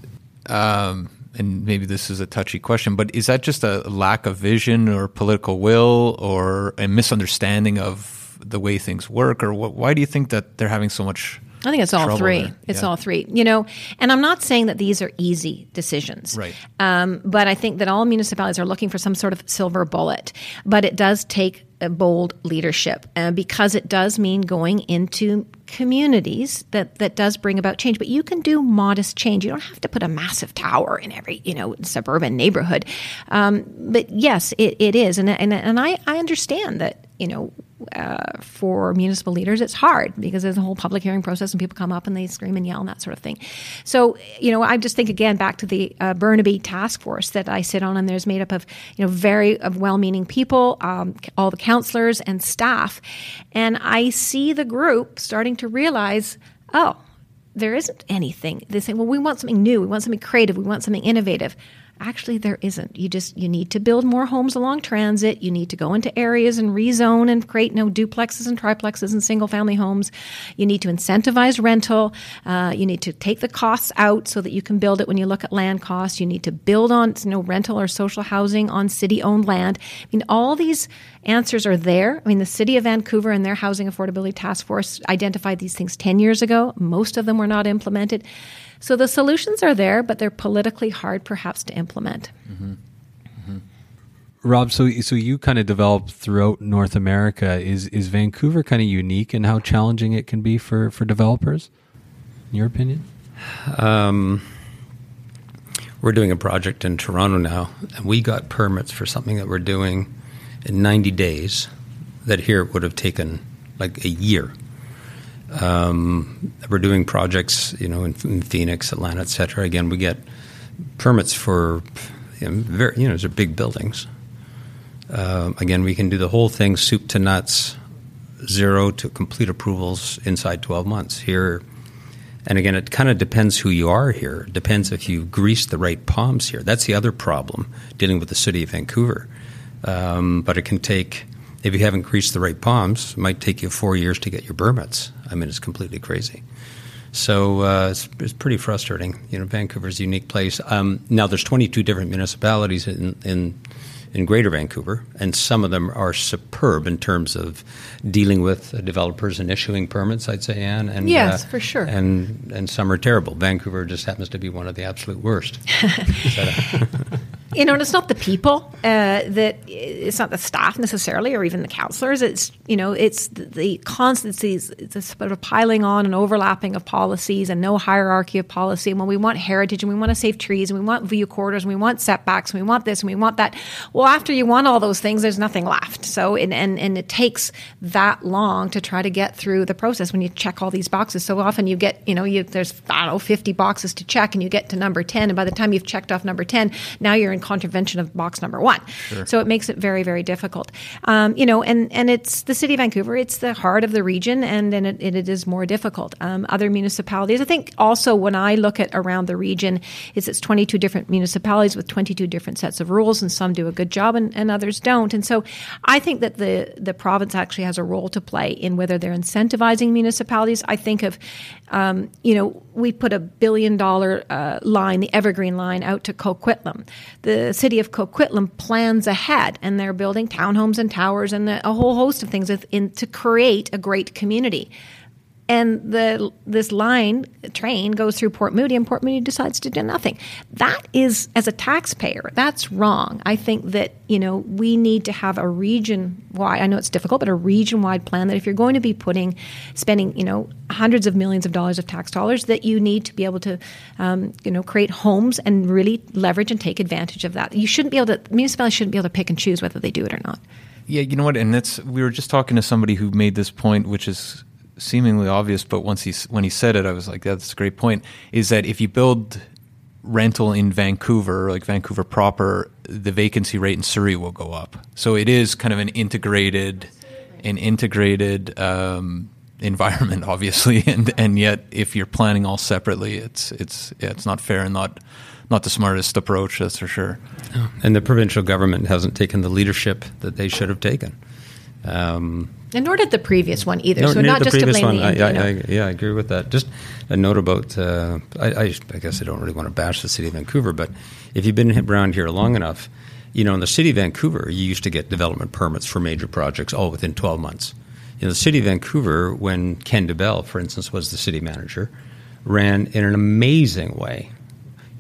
Um, and maybe this is a touchy question, but is that just a lack of vision or political will or a misunderstanding of the way things work, or what, why do you think that they're having so much? I think it's all three. There? It's yeah. all three. You know, and I'm not saying that these are easy decisions. Right. Um, but I think that all municipalities are looking for some sort of silver bullet. But it does take bold leadership uh, because it does mean going into communities that that does bring about change. But you can do modest change. You don't have to put a massive tower in every you know suburban neighborhood. Um, but yes it, it is. And, and, and I, I understand that you know uh, for municipal leaders, it's hard because there's a whole public hearing process and people come up and they scream and yell and that sort of thing. So, you know, I just think again back to the uh, Burnaby task force that I sit on, and there's made up of, you know, very of well-meaning people, um, all the councilors and staff, and I see the group starting to realize, oh, there isn't anything. They say, well, we want something new, we want something creative, we want something innovative. Actually, there isn't. You just you need to build more homes along transit. You need to go into areas and rezone and create no duplexes and triplexes and single family homes. You need to incentivize rental. Uh, you need to take the costs out so that you can build it when you look at land costs. You need to build on you know, rental or social housing on city owned land. I mean, all these answers are there. I mean, the city of Vancouver and their housing affordability task force identified these things 10 years ago. Most of them were not implemented. So the solutions are there, but they're politically hard perhaps to implement. Mm-hmm. Mm-hmm. Rob, so so you kind of developed throughout North America. Is is Vancouver kind of unique in how challenging it can be for for developers? In your opinion? Um, we're doing a project in Toronto now, and we got permits for something that we're doing in 90 days. That here would have taken like a year. Um, we're doing projects, you know, in, in Phoenix, Atlanta, et cetera. Again, we get permits for, you know, very, you know, those are big buildings. Uh, again, we can do the whole thing, soup to nuts, zero to complete approvals inside 12 months. Here, and again, it kind of depends who you are here. It depends if you grease the right palms here. That's the other problem dealing with the city of Vancouver. Um, but it can take if you haven't greased the right palms, it might take you four years to get your permits. I mean, it's completely crazy. So uh, it's, it's, pretty frustrating. You know, Vancouver's a unique place. Um, now, there's 22 different municipalities in, in in Greater Vancouver, and some of them are superb in terms of dealing with developers and issuing permits. I'd say, Anne, and yes, uh, for sure. And and some are terrible. Vancouver just happens to be one of the absolute worst. *laughs* *laughs* you know, and it's not the people uh, that it's not the staff necessarily, or even the councilors. It's you know, it's the, the constancies, the sort of piling on and overlapping of policies, and no hierarchy of policy. And when we want heritage, and we want to save trees, and we want view corridors, and we want setbacks, and we want this, and we want that. Well, after you want all those things, there's nothing left. So, and and, and it takes that long to try to get through the process when you check all these boxes. So often you get, you know, you, there's I don't know, 50 boxes to check, and you get to number 10, and by the time you've checked off number 10, now you're in contravention of box number one. Sure. So it makes it very, very difficult. Um, you know, and, and it's the city of Vancouver, it's the heart of the region, and, and it, it is more difficult. Um, other municipalities, I think also when I look at around the region, is it's 22 different municipalities with 22 different sets of rules, and some do a good job and, and others don't. And so I think that the, the province actually has a role to play in whether they're incentivizing municipalities. I think of, um, you know, we put a billion dollar uh, line, the Evergreen line, out to Coquitlam. The city of Coquitlam plans ahead, and they're building townhomes and towers and a whole host of things in, to create a great community and the this line train goes through Port Moody, and Port Moody decides to do nothing. That is, as a taxpayer, that's wrong. I think that you know we need to have a region wide. I know it's difficult, but a region wide plan that if you're going to be putting, spending you know hundreds of millions of dollars of tax dollars, that you need to be able to um, you know create homes and really leverage and take advantage of that. You shouldn't be able to municipalities shouldn't be able to pick and choose whether they do it or not. Yeah, you know what, and that's we were just talking to somebody who made this point, which is seemingly obvious, but once he when he said it, I was like, "That's a great point." Is that if you build rental in Vancouver, like Vancouver proper, the vacancy rate in Surrey will go up. So it is kind of an integrated, an integrated um, environment, *laughs* obviously, and and yet if you're planning all separately, it's it's yeah, it's not fair and not not the smartest approach. That's for sure. And the provincial government hasn't taken the leadership that they should have taken. Um, and nor did the previous one either. No, so not just to blame one, the I, I, I, yeah, I agree with that. Just a note about uh, I, I, guess I don't really want to bash the city of Vancouver, but if you've been around here long enough, you know, in the city of Vancouver, you used to get development permits for major projects all within 12 months. In the city of Vancouver, when Ken Dobell, for instance, was the city manager, ran in an amazing way.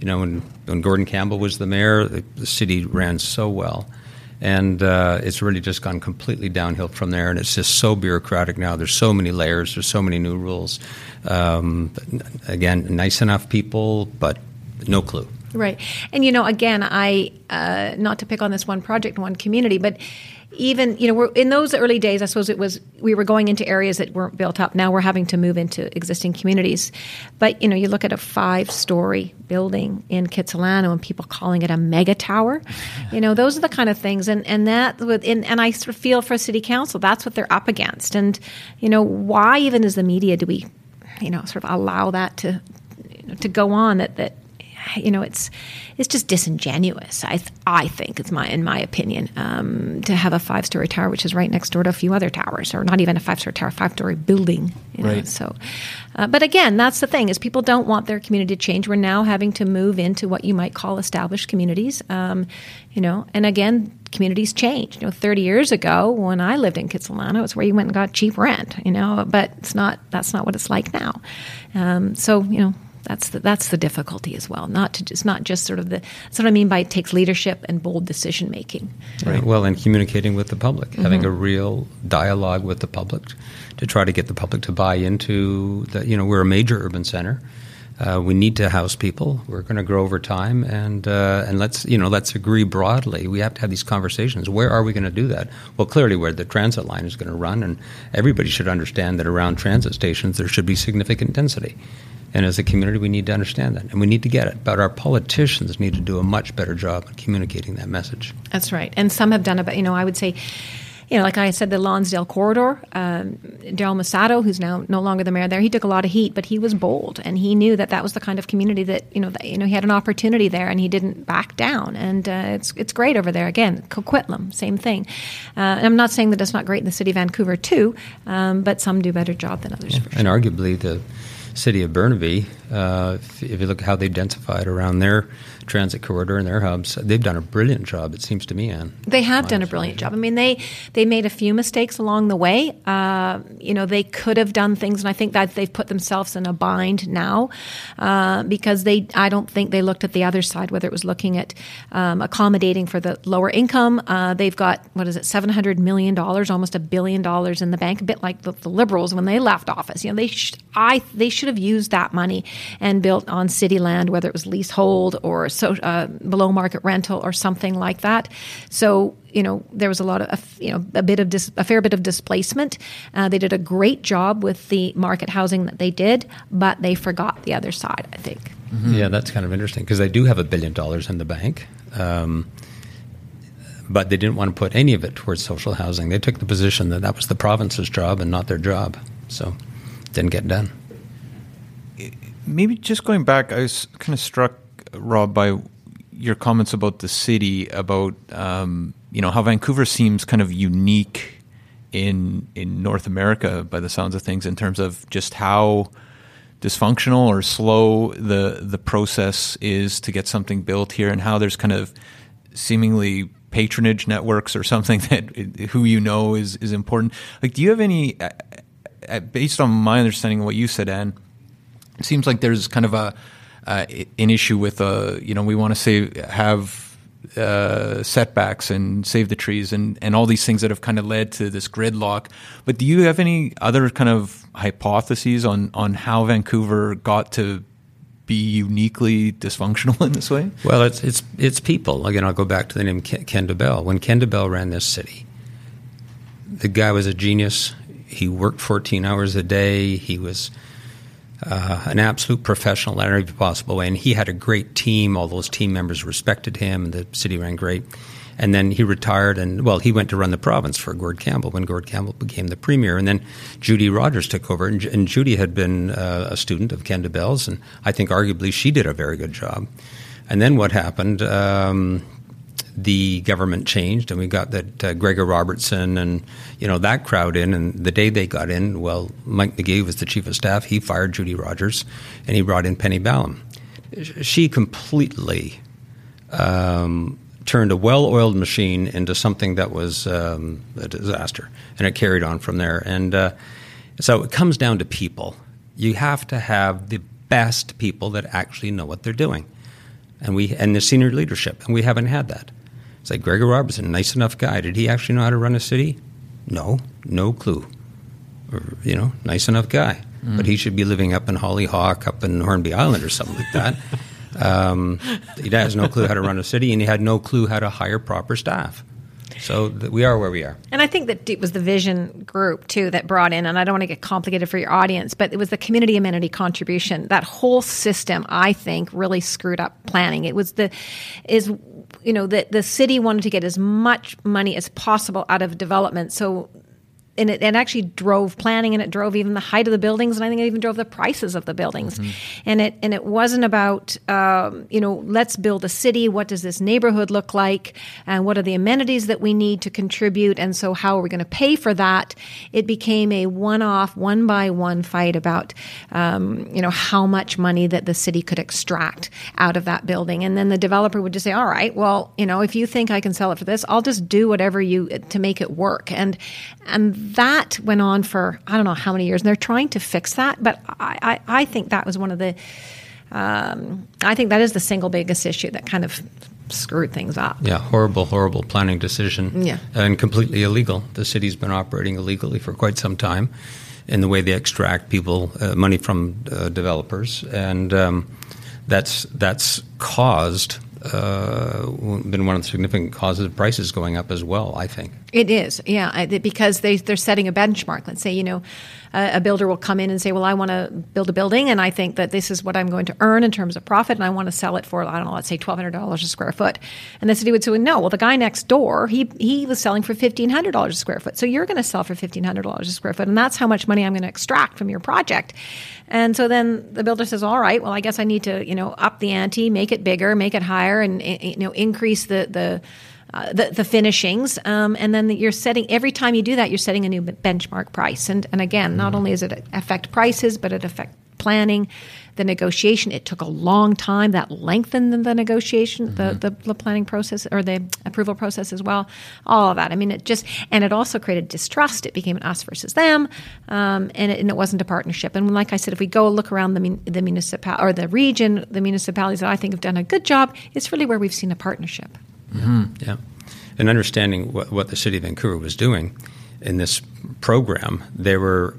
You know, when, when Gordon Campbell was the mayor, the, the city ran so well and uh, it's really just gone completely downhill from there. And it's just so bureaucratic now. There's so many layers. There's so many new rules. Um, again, nice enough people, but no clue. Right, and you know, again, I uh, not to pick on this one project, one community, but even you know in those early days i suppose it was we were going into areas that weren't built up. Now we're having to move into existing communities. But you know you look at a five story building in kitsilano and people calling it a mega tower you know those are the kind of things. And and that and, and i sort of feel for city council that's what they're up against. And you know why even as the media do we you know sort of allow that to to go on that that you know, it's it's just disingenuous. I th- I think it's my in my opinion um, to have a five story tower which is right next door to a few other towers, or not even a five story tower, five story building. You know? Right. So, uh, but again, that's the thing is people don't want their community to change. We're now having to move into what you might call established communities. Um, you know, and again, communities change. You know, 30 years ago when I lived in Kitsilano, it's where you went and got cheap rent. You know, but it's not. That's not what it's like now. Um, so you know, that's the, that's the difficulty as well. Not to just not just sort of the. That's what I mean by it takes leadership and bold decision making. Right. Well, and communicating with the public, mm-hmm. having a real dialogue with the public, to try to get the public to buy into that. You know, we're a major urban center. Uh, we need to house people. We're going to grow over time, and uh, and let's you know let's agree broadly. We have to have these conversations. Where are we going to do that? Well, clearly where the transit line is going to run, and everybody should understand that around transit stations there should be significant density. And as a community, we need to understand that and we need to get it. But our politicians need to do a much better job at communicating that message. That's right. And some have done it, but, you know, I would say you know, like I said, the Lonsdale corridor. Um, Darrell Mussatto, who's now no longer the mayor there, he took a lot of heat, but he was bold, and he knew that that was the kind of community that you know, that, you know, he had an opportunity there, and he didn't back down. And uh, it's it's great over there. Again, Coquitlam, same thing. Uh, and I'm not saying that it's not great in the city of Vancouver too, um, but some do better job than others. Yeah. Sure. And arguably the city of Burnaby, uh, if, if, you look at how they've densified around their transit corridor and their hubs, they've done a brilliant job. It seems to me, Anne. They have done a brilliant job. I mean, they they made a few mistakes along the way. Uh, you know, they could have done things, and I think that they've put themselves in a bind now uh, because they. I don't think they looked at the other side, whether it was looking at um, accommodating for the lower income. Uh, they've got what is it, seven hundred million dollars, almost a billion dollars in the bank, a bit like the, the Liberals when they left office. You know, they sh- I they should have used that money and built on city land, whether it was leasehold or so, uh, below market rental or something like that. So you know there was a lot of you know a bit of dis, a fair bit of displacement. Uh, they did a great job with the market housing that they did, but they forgot the other side. I think. Mm-hmm. Yeah, that's kind of interesting because they do have a billion dollars in the bank. Um, but they didn't want to put any of it towards social housing. They took the position that that was the province's job and not their job. So, didn't get done maybe just going back, I was kind of struck, Rob, by your comments about the city, about um, you know how Vancouver seems kind of unique in in North America by the sounds of things in terms of just how dysfunctional or slow the the process is to get something built here, and how there's kind of seemingly patronage networks or something *laughs* that who you know is is important. Like, do you have any? Uh, uh based on my understanding of what you said, Anne, it seems like there's kind of a uh, an issue with uh, you know we want to say have uh, setbacks and save the trees and, and all these things that have kind of led to this gridlock. But do you have any other kind of hypotheses on on how Vancouver got to be uniquely dysfunctional *laughs* in this way? Well, it's it's it's people. Again, I'll go back to the name Ken Dobell. When Ken Dobell ran this city, the guy was a genius. He worked 14 hours a day. He was uh, an absolute professional in every possible way. And he had a great team. All those team members respected him, and the city ran great. And then he retired, and well, he went to run the province for Gord Campbell when Gord Campbell became the premier. And then Judy Rogers took over, and, and Judy had been uh, a student of Ken Dobell's, and I think arguably she did a very good job. And then what happened? Um, the government changed, and we got that uh, Gregor Robertson and you know that crowd in. And the day they got in, well, Mike Magee was the chief of staff. He fired Judy Rogers, and he brought in Penny Ballem. She completely um, turned a well-oiled machine into something that was um, a disaster, and it carried on from there. And uh, so it comes down to people. You have to have the best people that actually know what they're doing and we and the senior leadership, and we haven't had that. It's like Gregor Robertson, nice enough guy. Did he actually know how to run a city? No, no clue. Or, you know, nice enough guy. Mm. But he should be living up in Hollyhock, up in Hornby Island or something like that. *laughs* Um, he has no clue how to run a city, and he had no clue how to hire proper staff. So th- we are where we are. And I think that it was the Vision group too that brought in, and I don't want to get complicated for your audience, but it was the community amenity contribution. That whole system, I think, really screwed up planning. It was the is you know the the city wanted to get as much money as possible out of development, so and it, it, actually drove planning and it drove even the height of the buildings and I think it even drove the prices of the buildings. Mm-hmm. and it and it wasn't about um, you know let's build a city what does this neighborhood look like and what are the amenities that we need to contribute and so how are we going to pay for that? It became a one-off one by one fight about um, you know how much money that the city could extract out of that building. And then the developer would just say all right well you know if you think I can sell it for this I'll just do whatever you to make it work. And and that went on for I don't know how many years, and they're trying to fix that. But I, I, I think that was one of the, um, I think that is the single biggest issue that kind of screwed things up. Yeah, horrible, horrible planning decision. Yeah, and completely illegal. The city's been operating illegally for quite some time, in the way they extract people uh, money from uh, developers, and um, that's that's caused uh, been one of the significant causes of prices going up as well. I think it is, yeah, because they they're setting a benchmark. Let's say you know a, builder will come in and say, "Well, I want to build a building, and I think that this is what I'm going to earn in terms of profit, and I want to sell it for I don't know, let's say twelve hundred dollars a square foot." And the city would say, "No, well, the guy next door he he was selling for fifteen hundred dollars a square foot, so you're going to sell for fifteen hundred dollars a square foot, and that's how much money I'm going to extract from your project." And so then the builder says, "All right, well, I guess I need to you know up the ante, make it bigger, make it higher, and you know increase the the." Uh, the, the finishings, um, and then you're setting every time you do that, you're setting a new benchmark price. And and again, not only does it affect prices, but it affects planning, the negotiation. It took a long time. That lengthened the negotiation, mm-hmm. the, the planning process or the approval process as well. All of that. I mean, it just and it also created distrust. It became an us versus them, um, and, it, and, it, wasn't a partnership. And like I said, if we go look around the the municipal or the region, the municipalities that I think have done a good job, it's really where we've seen a partnership. Mm-hmm. Yeah, and understanding what, what the city of Vancouver was doing in this program, they were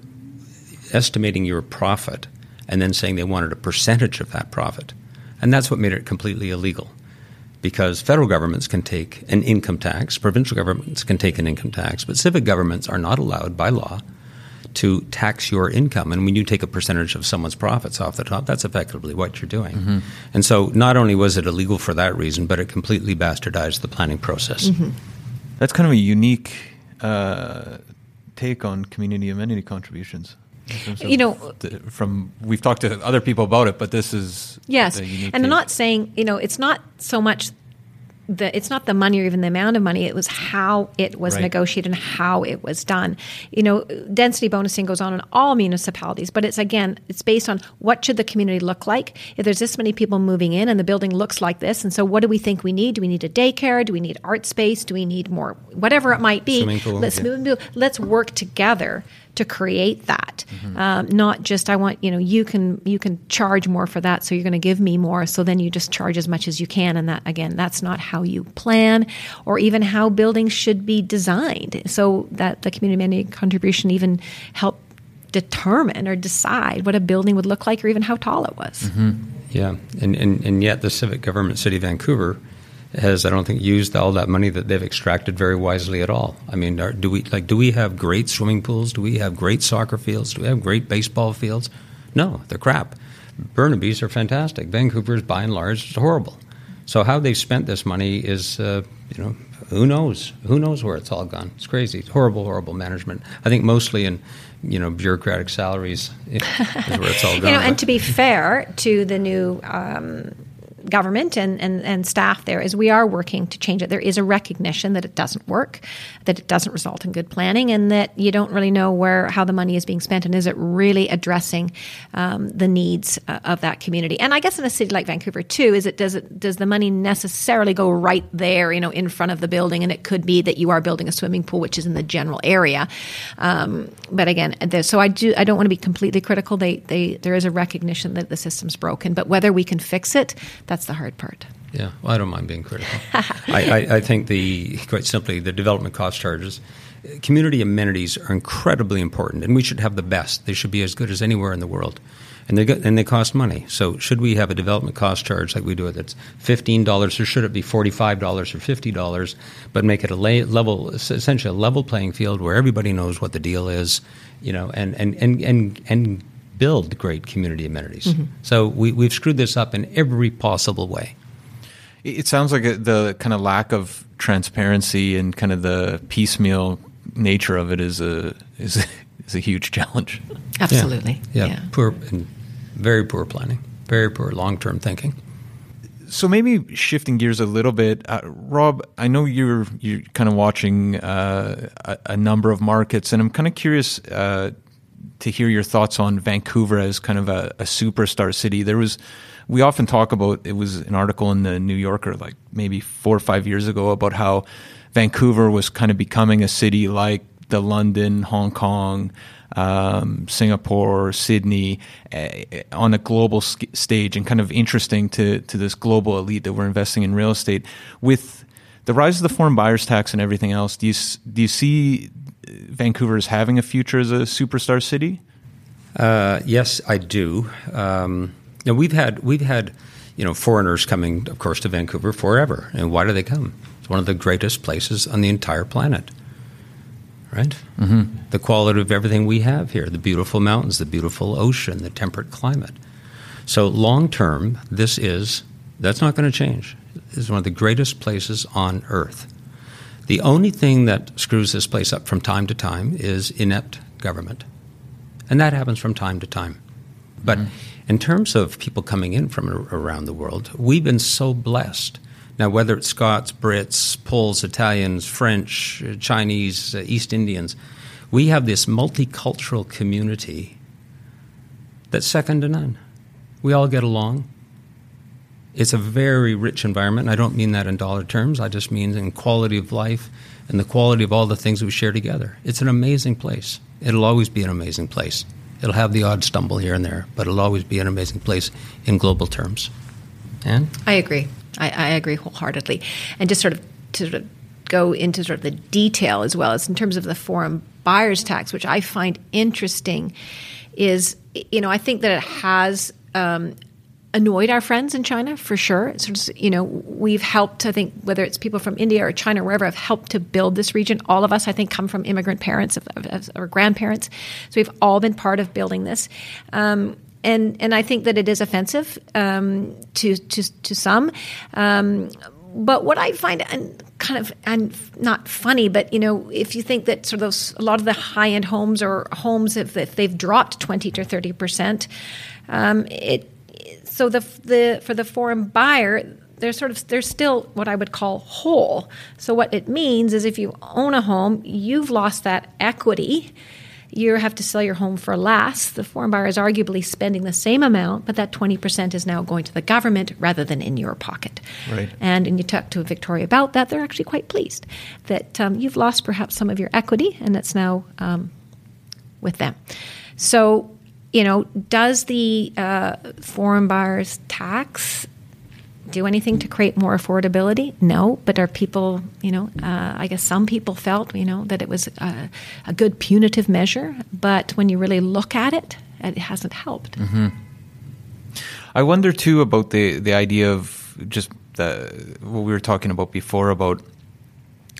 estimating your profit and then saying they wanted a percentage of that profit. And that's what made it completely illegal. Because federal governments can take an income tax, provincial governments can take an income tax, but civic governments are not allowed by law to tax your income. And when you take a percentage of someone's profits off the top, that's effectively what you're doing. Mm-hmm. And so not only was it illegal for that reason, but it completely bastardized the planning process. Mm-hmm. That's kind of a unique uh, take on community amenity contributions. You know, from we've talked to other people about it, but this is yes. And I'm not saying you know it's not so much the it's not the money or even the amount of money it was how it was right. negotiated and how it was done. You know density bonusing goes on in all municipalities but it's again it's based on what should the community look like? If there's this many people moving in and the building looks like this and so what do we think we need? Do we need a daycare? Do we need art space? Do we need more? Whatever it might be. Pool, let's yeah. let's work together to create that. Mm-hmm. Um, not just I want you know you can you can charge more for that, so you're going to give me more. So then you just charge as much as you can, and that again that's not how you plan or even how buildings should be designed. So that the community amenity contribution even help determine or decide what a building would look like or even how tall it was. Mm-hmm. Yeah, and, and and yet the civic government, City of Vancouver has I don't think used all that money that they've extracted very wisely at all. I mean, are, do we like do we have great swimming pools? Do we have great soccer fields? Do we have great baseball fields? No, they're crap. Burnaby's are fantastic. Vancouver's by and large is horrible. So how they've spent this money is, uh, you know, who knows? Who knows where it's all gone? It's crazy. It's horrible, horrible management. I think mostly in, you know, bureaucratic salaries is where it's all gone. *laughs* you know, and to be fair to the new um, government and, and, and staff there is we are working to change it. There is a recognition that it doesn't work, that it doesn't result in good planning, and that you don't really know where how the money is being spent and is it really addressing um, the needs uh, of that community. And I guess in a city like Vancouver too, is it does it does the money necessarily go right there, you know, in front of the building? And it could be that you are building a swimming pool, which is in the general area. Um, but again, so I do I don't want to be completely critical. They they there is a recognition that the system's broken, but whether we can fix it, that's that's the hard part. Yeah, well, I don't mind being critical. I, I, I, think the quite simply the development cost charges community amenities are incredibly important, and we should have the best. They should be as good as anywhere in the world. And they, and they cost money. So, should we have a development cost charge like we do it that's $15, or should it be $45 or $50, but make it a level, essentially a level playing field where everybody knows what the deal is, you know, and, and, and, and, and build great community amenities. Mm-hmm. So, we, we've screwed this up in every possible way. It sounds like the kind of lack of transparency and kind of the piecemeal nature of it is a is a, is a huge challenge. *laughs* Absolutely. Yeah. yeah. yeah. Poor and very poor planning. Very poor long-term thinking. So maybe shifting gears a little bit, uh, Rob. I know you're you're kind of watching uh, a, a, number of markets, and I'm kind of curious uh, to hear your thoughts on Vancouver as kind of a, a superstar city. There was we often talk about it was an article in the New Yorker like maybe four or five years ago about how Vancouver was kind of becoming a city like the London, Hong Kong, um, Singapore, Sydney uh, on a global sk- stage, and kind of interesting to to this global elite that we're investing in real estate with the rise of the foreign buyers tax and everything else. Do you do you see Vancouver is having a future as a superstar city? Uh, yes, I do. Um, now we've had we've had you know foreigners coming, of course, to Vancouver forever. And why do they come? It's one of the greatest places on the entire planet. Right? Mm-hmm. The quality of everything we have here, the beautiful mountains, the beautiful ocean, the temperate climate. So long term, this is that's not going to change. It's one of the greatest places on earth. The only thing that screws this place up from time to time is inept government. And that happens from time to time. But mm-hmm. in terms of people coming in from around the world, we've been so blessed. Now, whether it's Scots, Brits, Poles, Italians, French, Chinese, uh, East Indians, we have this multicultural community that's second to none. We all get along. It's a very rich environment. I don't mean that in dollar terms. I just mean in quality of life and the quality of all the things we share together. It's an amazing place. It'll always be an amazing place. It'll have the odd stumble here and there, but it'll always be an amazing place in global terms. And I agree. I, I agree wholeheartedly. And just sort of to sort of go into sort of the detail as well as in terms of the foreign buyers tax, which I find interesting, is you know I think that it has um, annoyed our friends in China for sure. It's, you know, we've helped. I think whether it's people from India or China, or wherever, have helped to build this region. All of us, I think, come from immigrant parents or grandparents, so we've all been part of building this. Um, and and I think that it is offensive um, to, to to some. Um, but what I find and kind of and not funny, but you know, if you think that sort of those, a lot of the high end homes or homes if, if they've dropped twenty to thirty percent, um, it so the the for the foreign buyer they're sort of they're still what I would call whole. So what it means is if you own a home, you've lost that equity. You have to sell your home for less. The foreign buyer is arguably spending the same amount, but that 20% is now going to the government rather than in your pocket. Right. And when you talk to Victoria about that, they're actually quite pleased that um, you've lost perhaps some of your equity and it's now um, with them. So you know, does the uh, foreign buyers tax do anything to create more affordability? No, but are people, you know, uh, I guess some people felt, you know, that it was a, a, good punitive measure, but when you really look at it, it hasn't helped. Mm-hmm. I wonder too about the the idea of just the, what we were talking about before about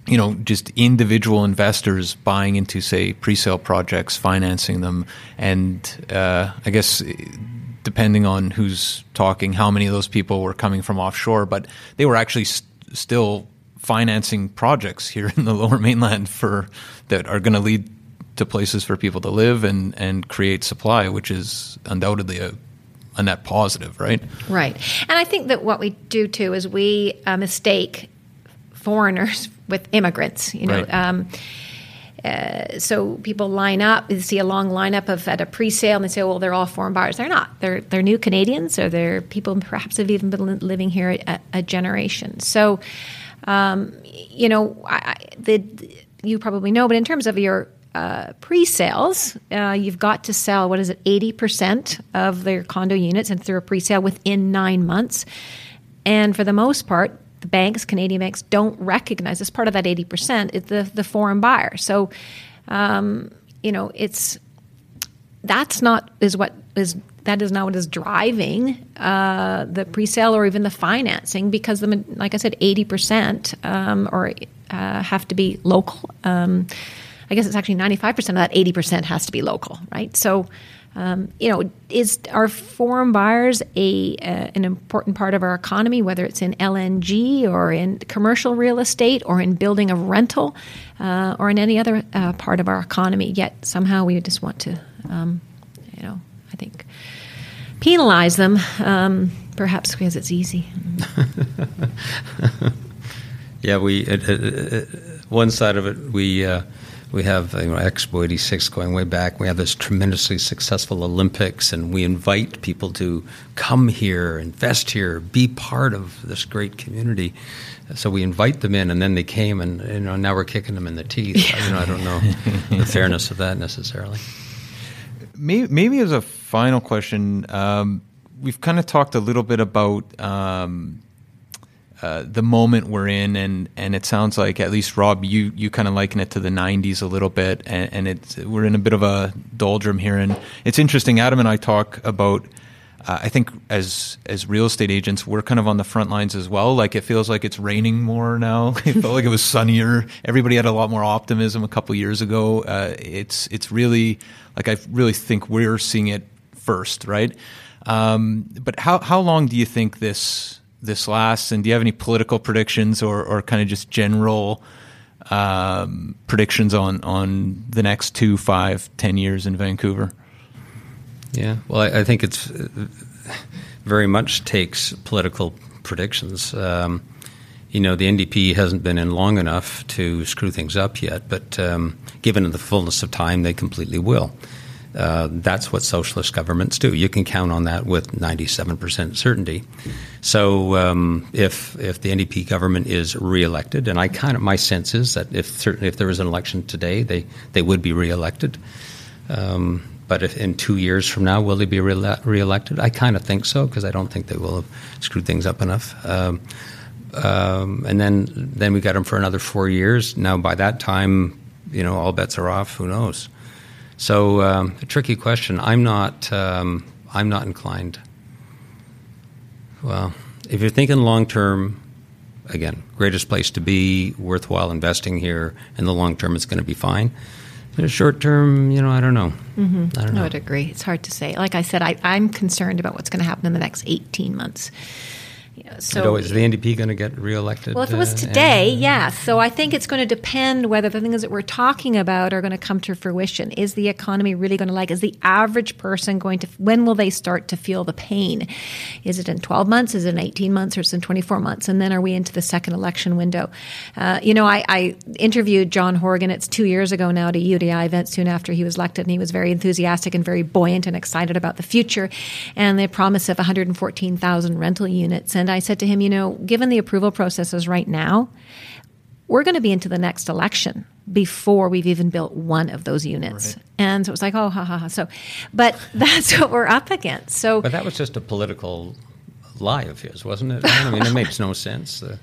you know, just individual investors buying into, say, pre-sale projects, financing them, and uh, I guess depending on who's talking, how many of those people were coming from offshore, but they were actually st- still financing projects here in the Lower Mainland for that are going to lead to places for people to live and and create supply, which is undoubtedly a a net positive, right? Right. And I think that what we do too is we uh, mistake foreigners with immigrants. You know. Right. Um, uh, so people line up. You see a long lineup of at a pre-sale, and they say, "Well, they're all foreign buyers." They're not. They're they're new Canadians, or they're people perhaps have even been living here a, a generation. So, um, you know, I, the you probably know, but in terms of your uh, pre-sales, uh, you've got to sell what is it, eighty percent of their condo units and through a pre-sale within nine months, and for the most part, the banks, Canadian banks, don't recognize as part of that 80% is the, the foreign buyer. So, um, you know, it's that's not is what is that is not what is driving uh, the pre-sale or even the financing because the like I said, 80% um, or uh, have to be local. Um, I guess it's actually 95% of that 80% has to be local, right? So um, you know, is are foreign buyers a uh, an important part of our economy, whether it's in LNG or in commercial real estate or in building a rental uh, or in any other uh, part of our economy? Yet somehow we just want to, um, you know, I think penalize them, um, perhaps because it's easy. *laughs* yeah, we one side of it we uh, we have you know, Expo 86 going way back. We have this tremendously successful Olympics, and we invite people to come here, invest here, be part of this great community. So we invite them in, and then they came, and you know, now we're kicking them in the teeth. you know, I don't know the *laughs* fairness of that necessarily. Maybe, maybe as a final question, um, we've kind of talked a little bit about um, uh, the moment we're in, and and it sounds like at least Rob, you you kind of liken it to the '90s a little bit, and, and it's we're in a bit of a doldrum here, and it's interesting. Adam and I talk about. Uh, I think as as real estate agents, we're kind of on the front lines as well. Like it feels like it's raining more now. *laughs* it felt like it was sunnier. Everybody had a lot more optimism a couple years ago. Uh, it's it's really like I really think we're seeing it first, right? Um, but how how long do you think this this lasts? And do you have any political predictions or, or kind of just general um, predictions on, on the next two, five, ten years in Vancouver? Yeah, well, I, I think it's uh, very much takes political predictions. Um, you know, the NDP hasn't been in long enough to screw things up yet, but um, given the fullness of time, they completely will. Uh, that's what socialist governments do. You can count on that with 97% certainty. So um, if if the NDP government is reelected, and I kind of my sense is that if certainly if there was an election today, they they would be reelected. Um, but if in two years from now, will they be re- reelected? I kind of think so because I don't think they will have screwed things up enough. Um, um, and then then we got them for another four years. Now by that time, you know, all bets are off. Who knows? So um, a tricky question. I'm not. Um, I'm not inclined. Well, if you're thinking long term, again, greatest place to be, worthwhile investing here. In the long term, it's going to be fine. In the short term, you know, I don't know. Mm-hmm. I don't know. I would agree. It's hard to say. Like I said, I, I'm concerned about what's going to happen in the next 18 months. So is the NDP going to get reelected? Well, if it was uh, today, uh, yeah. So I think it's going to depend whether the things that we're talking about are going to come to fruition. Is the economy really going to like? Is the average person going to? When will they start to feel the pain? Is it in 12 months? Is it in 18 months? Or is it in 24 months? And then are we into the second election window? Uh, you know, I, I, interviewed John Horgan. It's two years ago now at a UDI event soon after he was elected, and he was very enthusiastic and very buoyant and excited about the future and the promise of 114,000 rental units. And I said to him, you know, given the approval processes right now, we're going to be into the next election before we've even built one of those units. Right. And so it was like, oh, ha, ha, ha. So, but *laughs* that's what we're up against. So, but that was just a political lie of his, wasn't it? I mean, it makes no sense. Uh,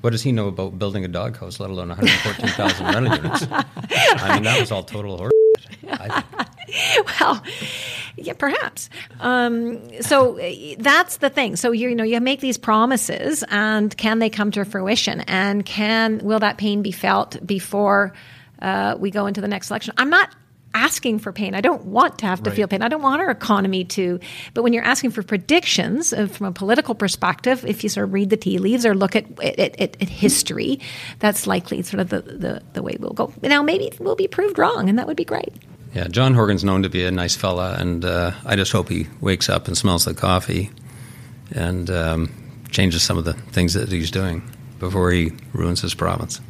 what does he know about building a doghouse, let alone 114,000 rental units? I mean, that was all total horse. *laughs* well, yeah, perhaps. Um, so that's the thing. So you, you know you make these promises, and can they come to fruition? And can will that pain be felt before uh, we go into the next election? I'm not asking for pain. I don't want to have to right. feel pain. I don't want our economy to. But when you're asking for predictions uh, from a political perspective, if you sort of read the tea leaves or look at, at, at, at history, that's likely sort of the, the, the way we'll go. Now, maybe we'll be proved wrong, and that would be great. Yeah, John Horgan's known to be a nice fella, and uh, I just hope he wakes up and smells the coffee and um, changes some of the things that he's doing before he ruins his province.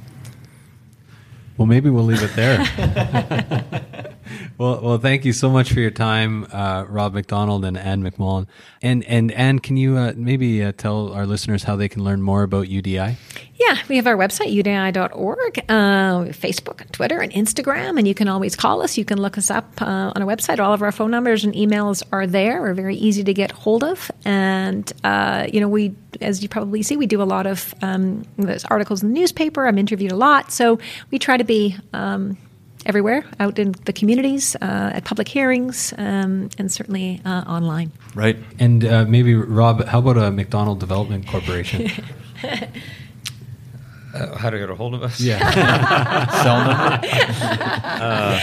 Well, maybe we'll leave it there. *laughs* well, well, thank you so much for your time, uh, Rob Macdonald and Anne McMullin. And and Anne, can you uh, maybe uh, tell our listeners how they can learn more about UDI? Yeah, we have our website, udi.org, uh, Facebook, Twitter, and Instagram, and you can always call us. You can look us up uh, on our website. All of our phone numbers and emails are there. We're very easy to get hold of. And, uh, you know, we, as you probably see, we do a lot of um, articles in the newspaper. I'm interviewed a lot. So we try to be. Um, everywhere out in the communities, uh, at public hearings, um, and certainly uh, online. Right. And uh, maybe, Rob, how about a Macdonald Development Corporation? *laughs* Uh, how to get a hold of us? Yeah. *laughs* Cell number. Uh,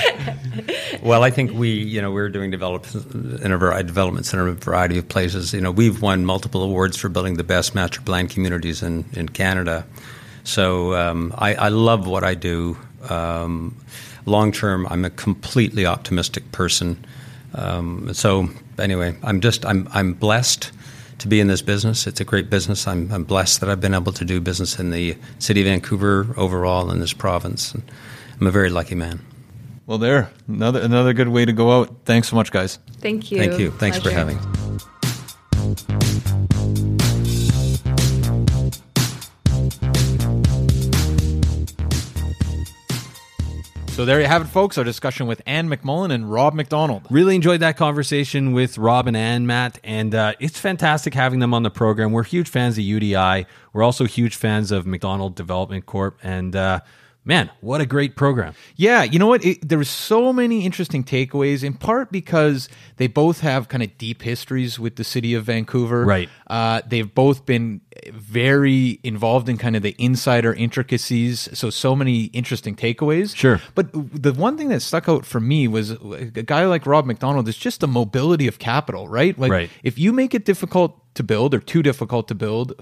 well, I think we, you know, we're doing developments in a variety, developments in a variety of places. You know, we've won multiple awards for building the best master plan communities in, in Canada. So um, I, I, love what I do. Um, long term, I'm a completely optimistic person. Um, so anyway, I'm just I'm I'm blessed to be in this business. It's a great business. I'm, I'm blessed that I've been able to do business in the city of Vancouver overall in this province. And I'm a very lucky man. Well, there another another good way to go out. Thanks so much, guys. Thank you. Thank you. Thanks Pleasure. for having. So there you have it, folks. Our discussion with Anne McMullin and Rob Macdonald. Really enjoyed that conversation with Rob and Anne, Matt, and uh, it's fantastic having them on the program. We're huge fans of UDI. We're also huge fans of Macdonald Development Corp, and uh, man, what a great program. Yeah, you know what? It, there were so many interesting takeaways, in part because they both have kind of deep histories with the city of Vancouver. Right. Uh, they've both been very involved in kind of the insider intricacies. So, so many interesting takeaways. Sure. But the one thing that stuck out for me was a guy like Rob Macdonald is just the mobility of capital, right? Like, right. if you make it difficult to build or too difficult to build,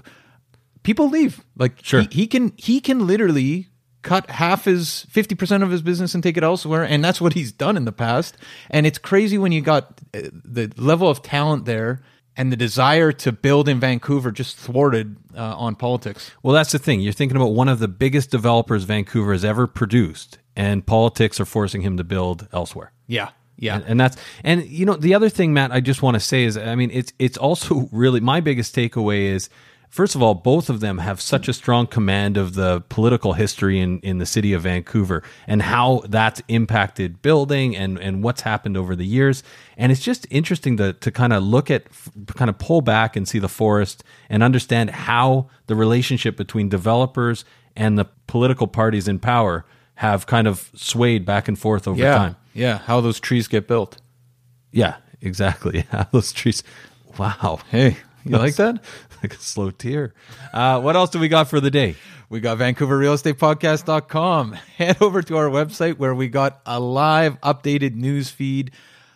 people leave. Like, sure. he, he can he can literally cut half his 50% of his business and take it elsewhere and that's what he's done in the past and it's crazy when you got uh, the level of talent there and the desire to build in Vancouver just thwarted uh, on politics. Well, that's the thing. You're thinking about one of the biggest developers Vancouver has ever produced, and politics are forcing him to build elsewhere. Yeah. Yeah. And, and, that's and you know the other thing Matt I just want to say is I mean it's it's also *laughs* really my biggest takeaway is First of all, both of them have such a strong command of the political history in, in the city of Vancouver and how that's impacted building and, and what's happened over the years. And it's just interesting to, to kind of look at, kind of pull back and see the forest and understand how the relationship between developers and the political parties in power have kind of swayed back and forth over yeah. time. Yeah, how those trees get built. Yeah, exactly. *laughs* How those trees. Wow. Hey, you like that? Like a slow tear. Uh, what else do we got for the day? We got VancouverRealEstatePodcast.com. *laughs* Head over to our website where we got a live updated news feed,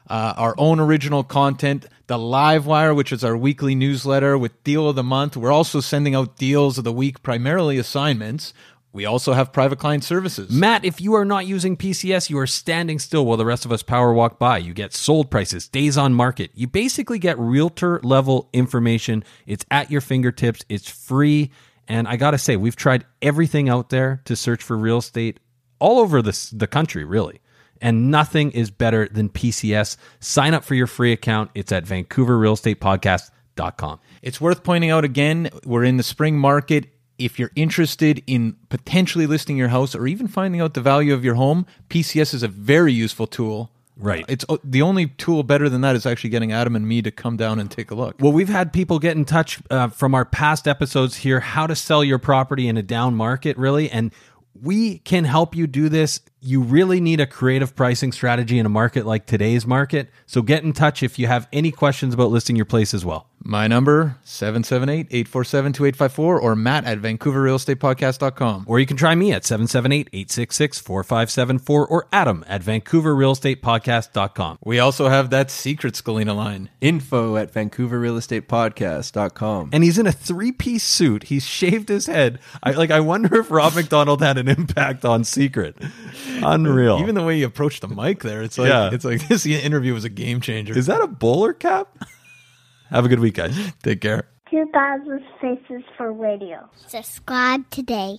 uh, our own original content, the Live Wire, which is our weekly newsletter with Deal of the Month. We're also sending out deals of the week, primarily assignments. We also have private client services. Matt, if you are not using PCS, you are standing still while the rest of us power walk by. You get sold prices, days on market. You basically get realtor level information. It's at your fingertips, it's free. And I got to say, we've tried everything out there to search for real estate all over this, the country, really. And nothing is better than PCS. Sign up for your free account. It's at VancouverRealEstatePodcast.com. It's worth pointing out again, we're in the spring market if you're interested in potentially listing your house or even finding out the value of your home, PCS is a very useful tool. Right. It's uh, the only tool better than that is actually getting Adam and me to come down and take a look. Well, we've had people get in touch uh, from our past episodes here how to sell your property in a down market, really. And we can help you do this. You really need a creative pricing strategy in a market like today's market. So get in touch if you have any questions about listing your place as well. My number, 778-847-2854 or matt at vancouverrealestatepodcast.com. Or you can try me at 778-866-4574 or adam at vancouverrealestatepodcast.com. We also have that secret Scalina line. Info at vancouverrealestatepodcast.com. And he's in a three-piece suit. He's shaved his head. I like I wonder if Rob Macdonald had an impact on Secret. Unreal. Even the way he approached the mic there, it's like Yeah. it's like *laughs* this interview was a game changer. Is that a bowler cap? Have a good week, guys. Take care. 2000 Faces for Radio. Subscribe today.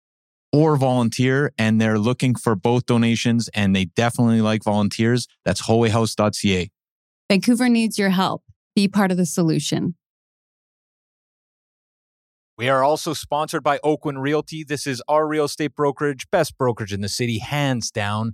or volunteer. And they're looking for both donations and they definitely like volunteers. That's holyhouse.ca. Vancouver needs your help. Be part of the solution. We are also sponsored by Oakwyn Realty. This is our real estate brokerage, best brokerage in the city, hands down.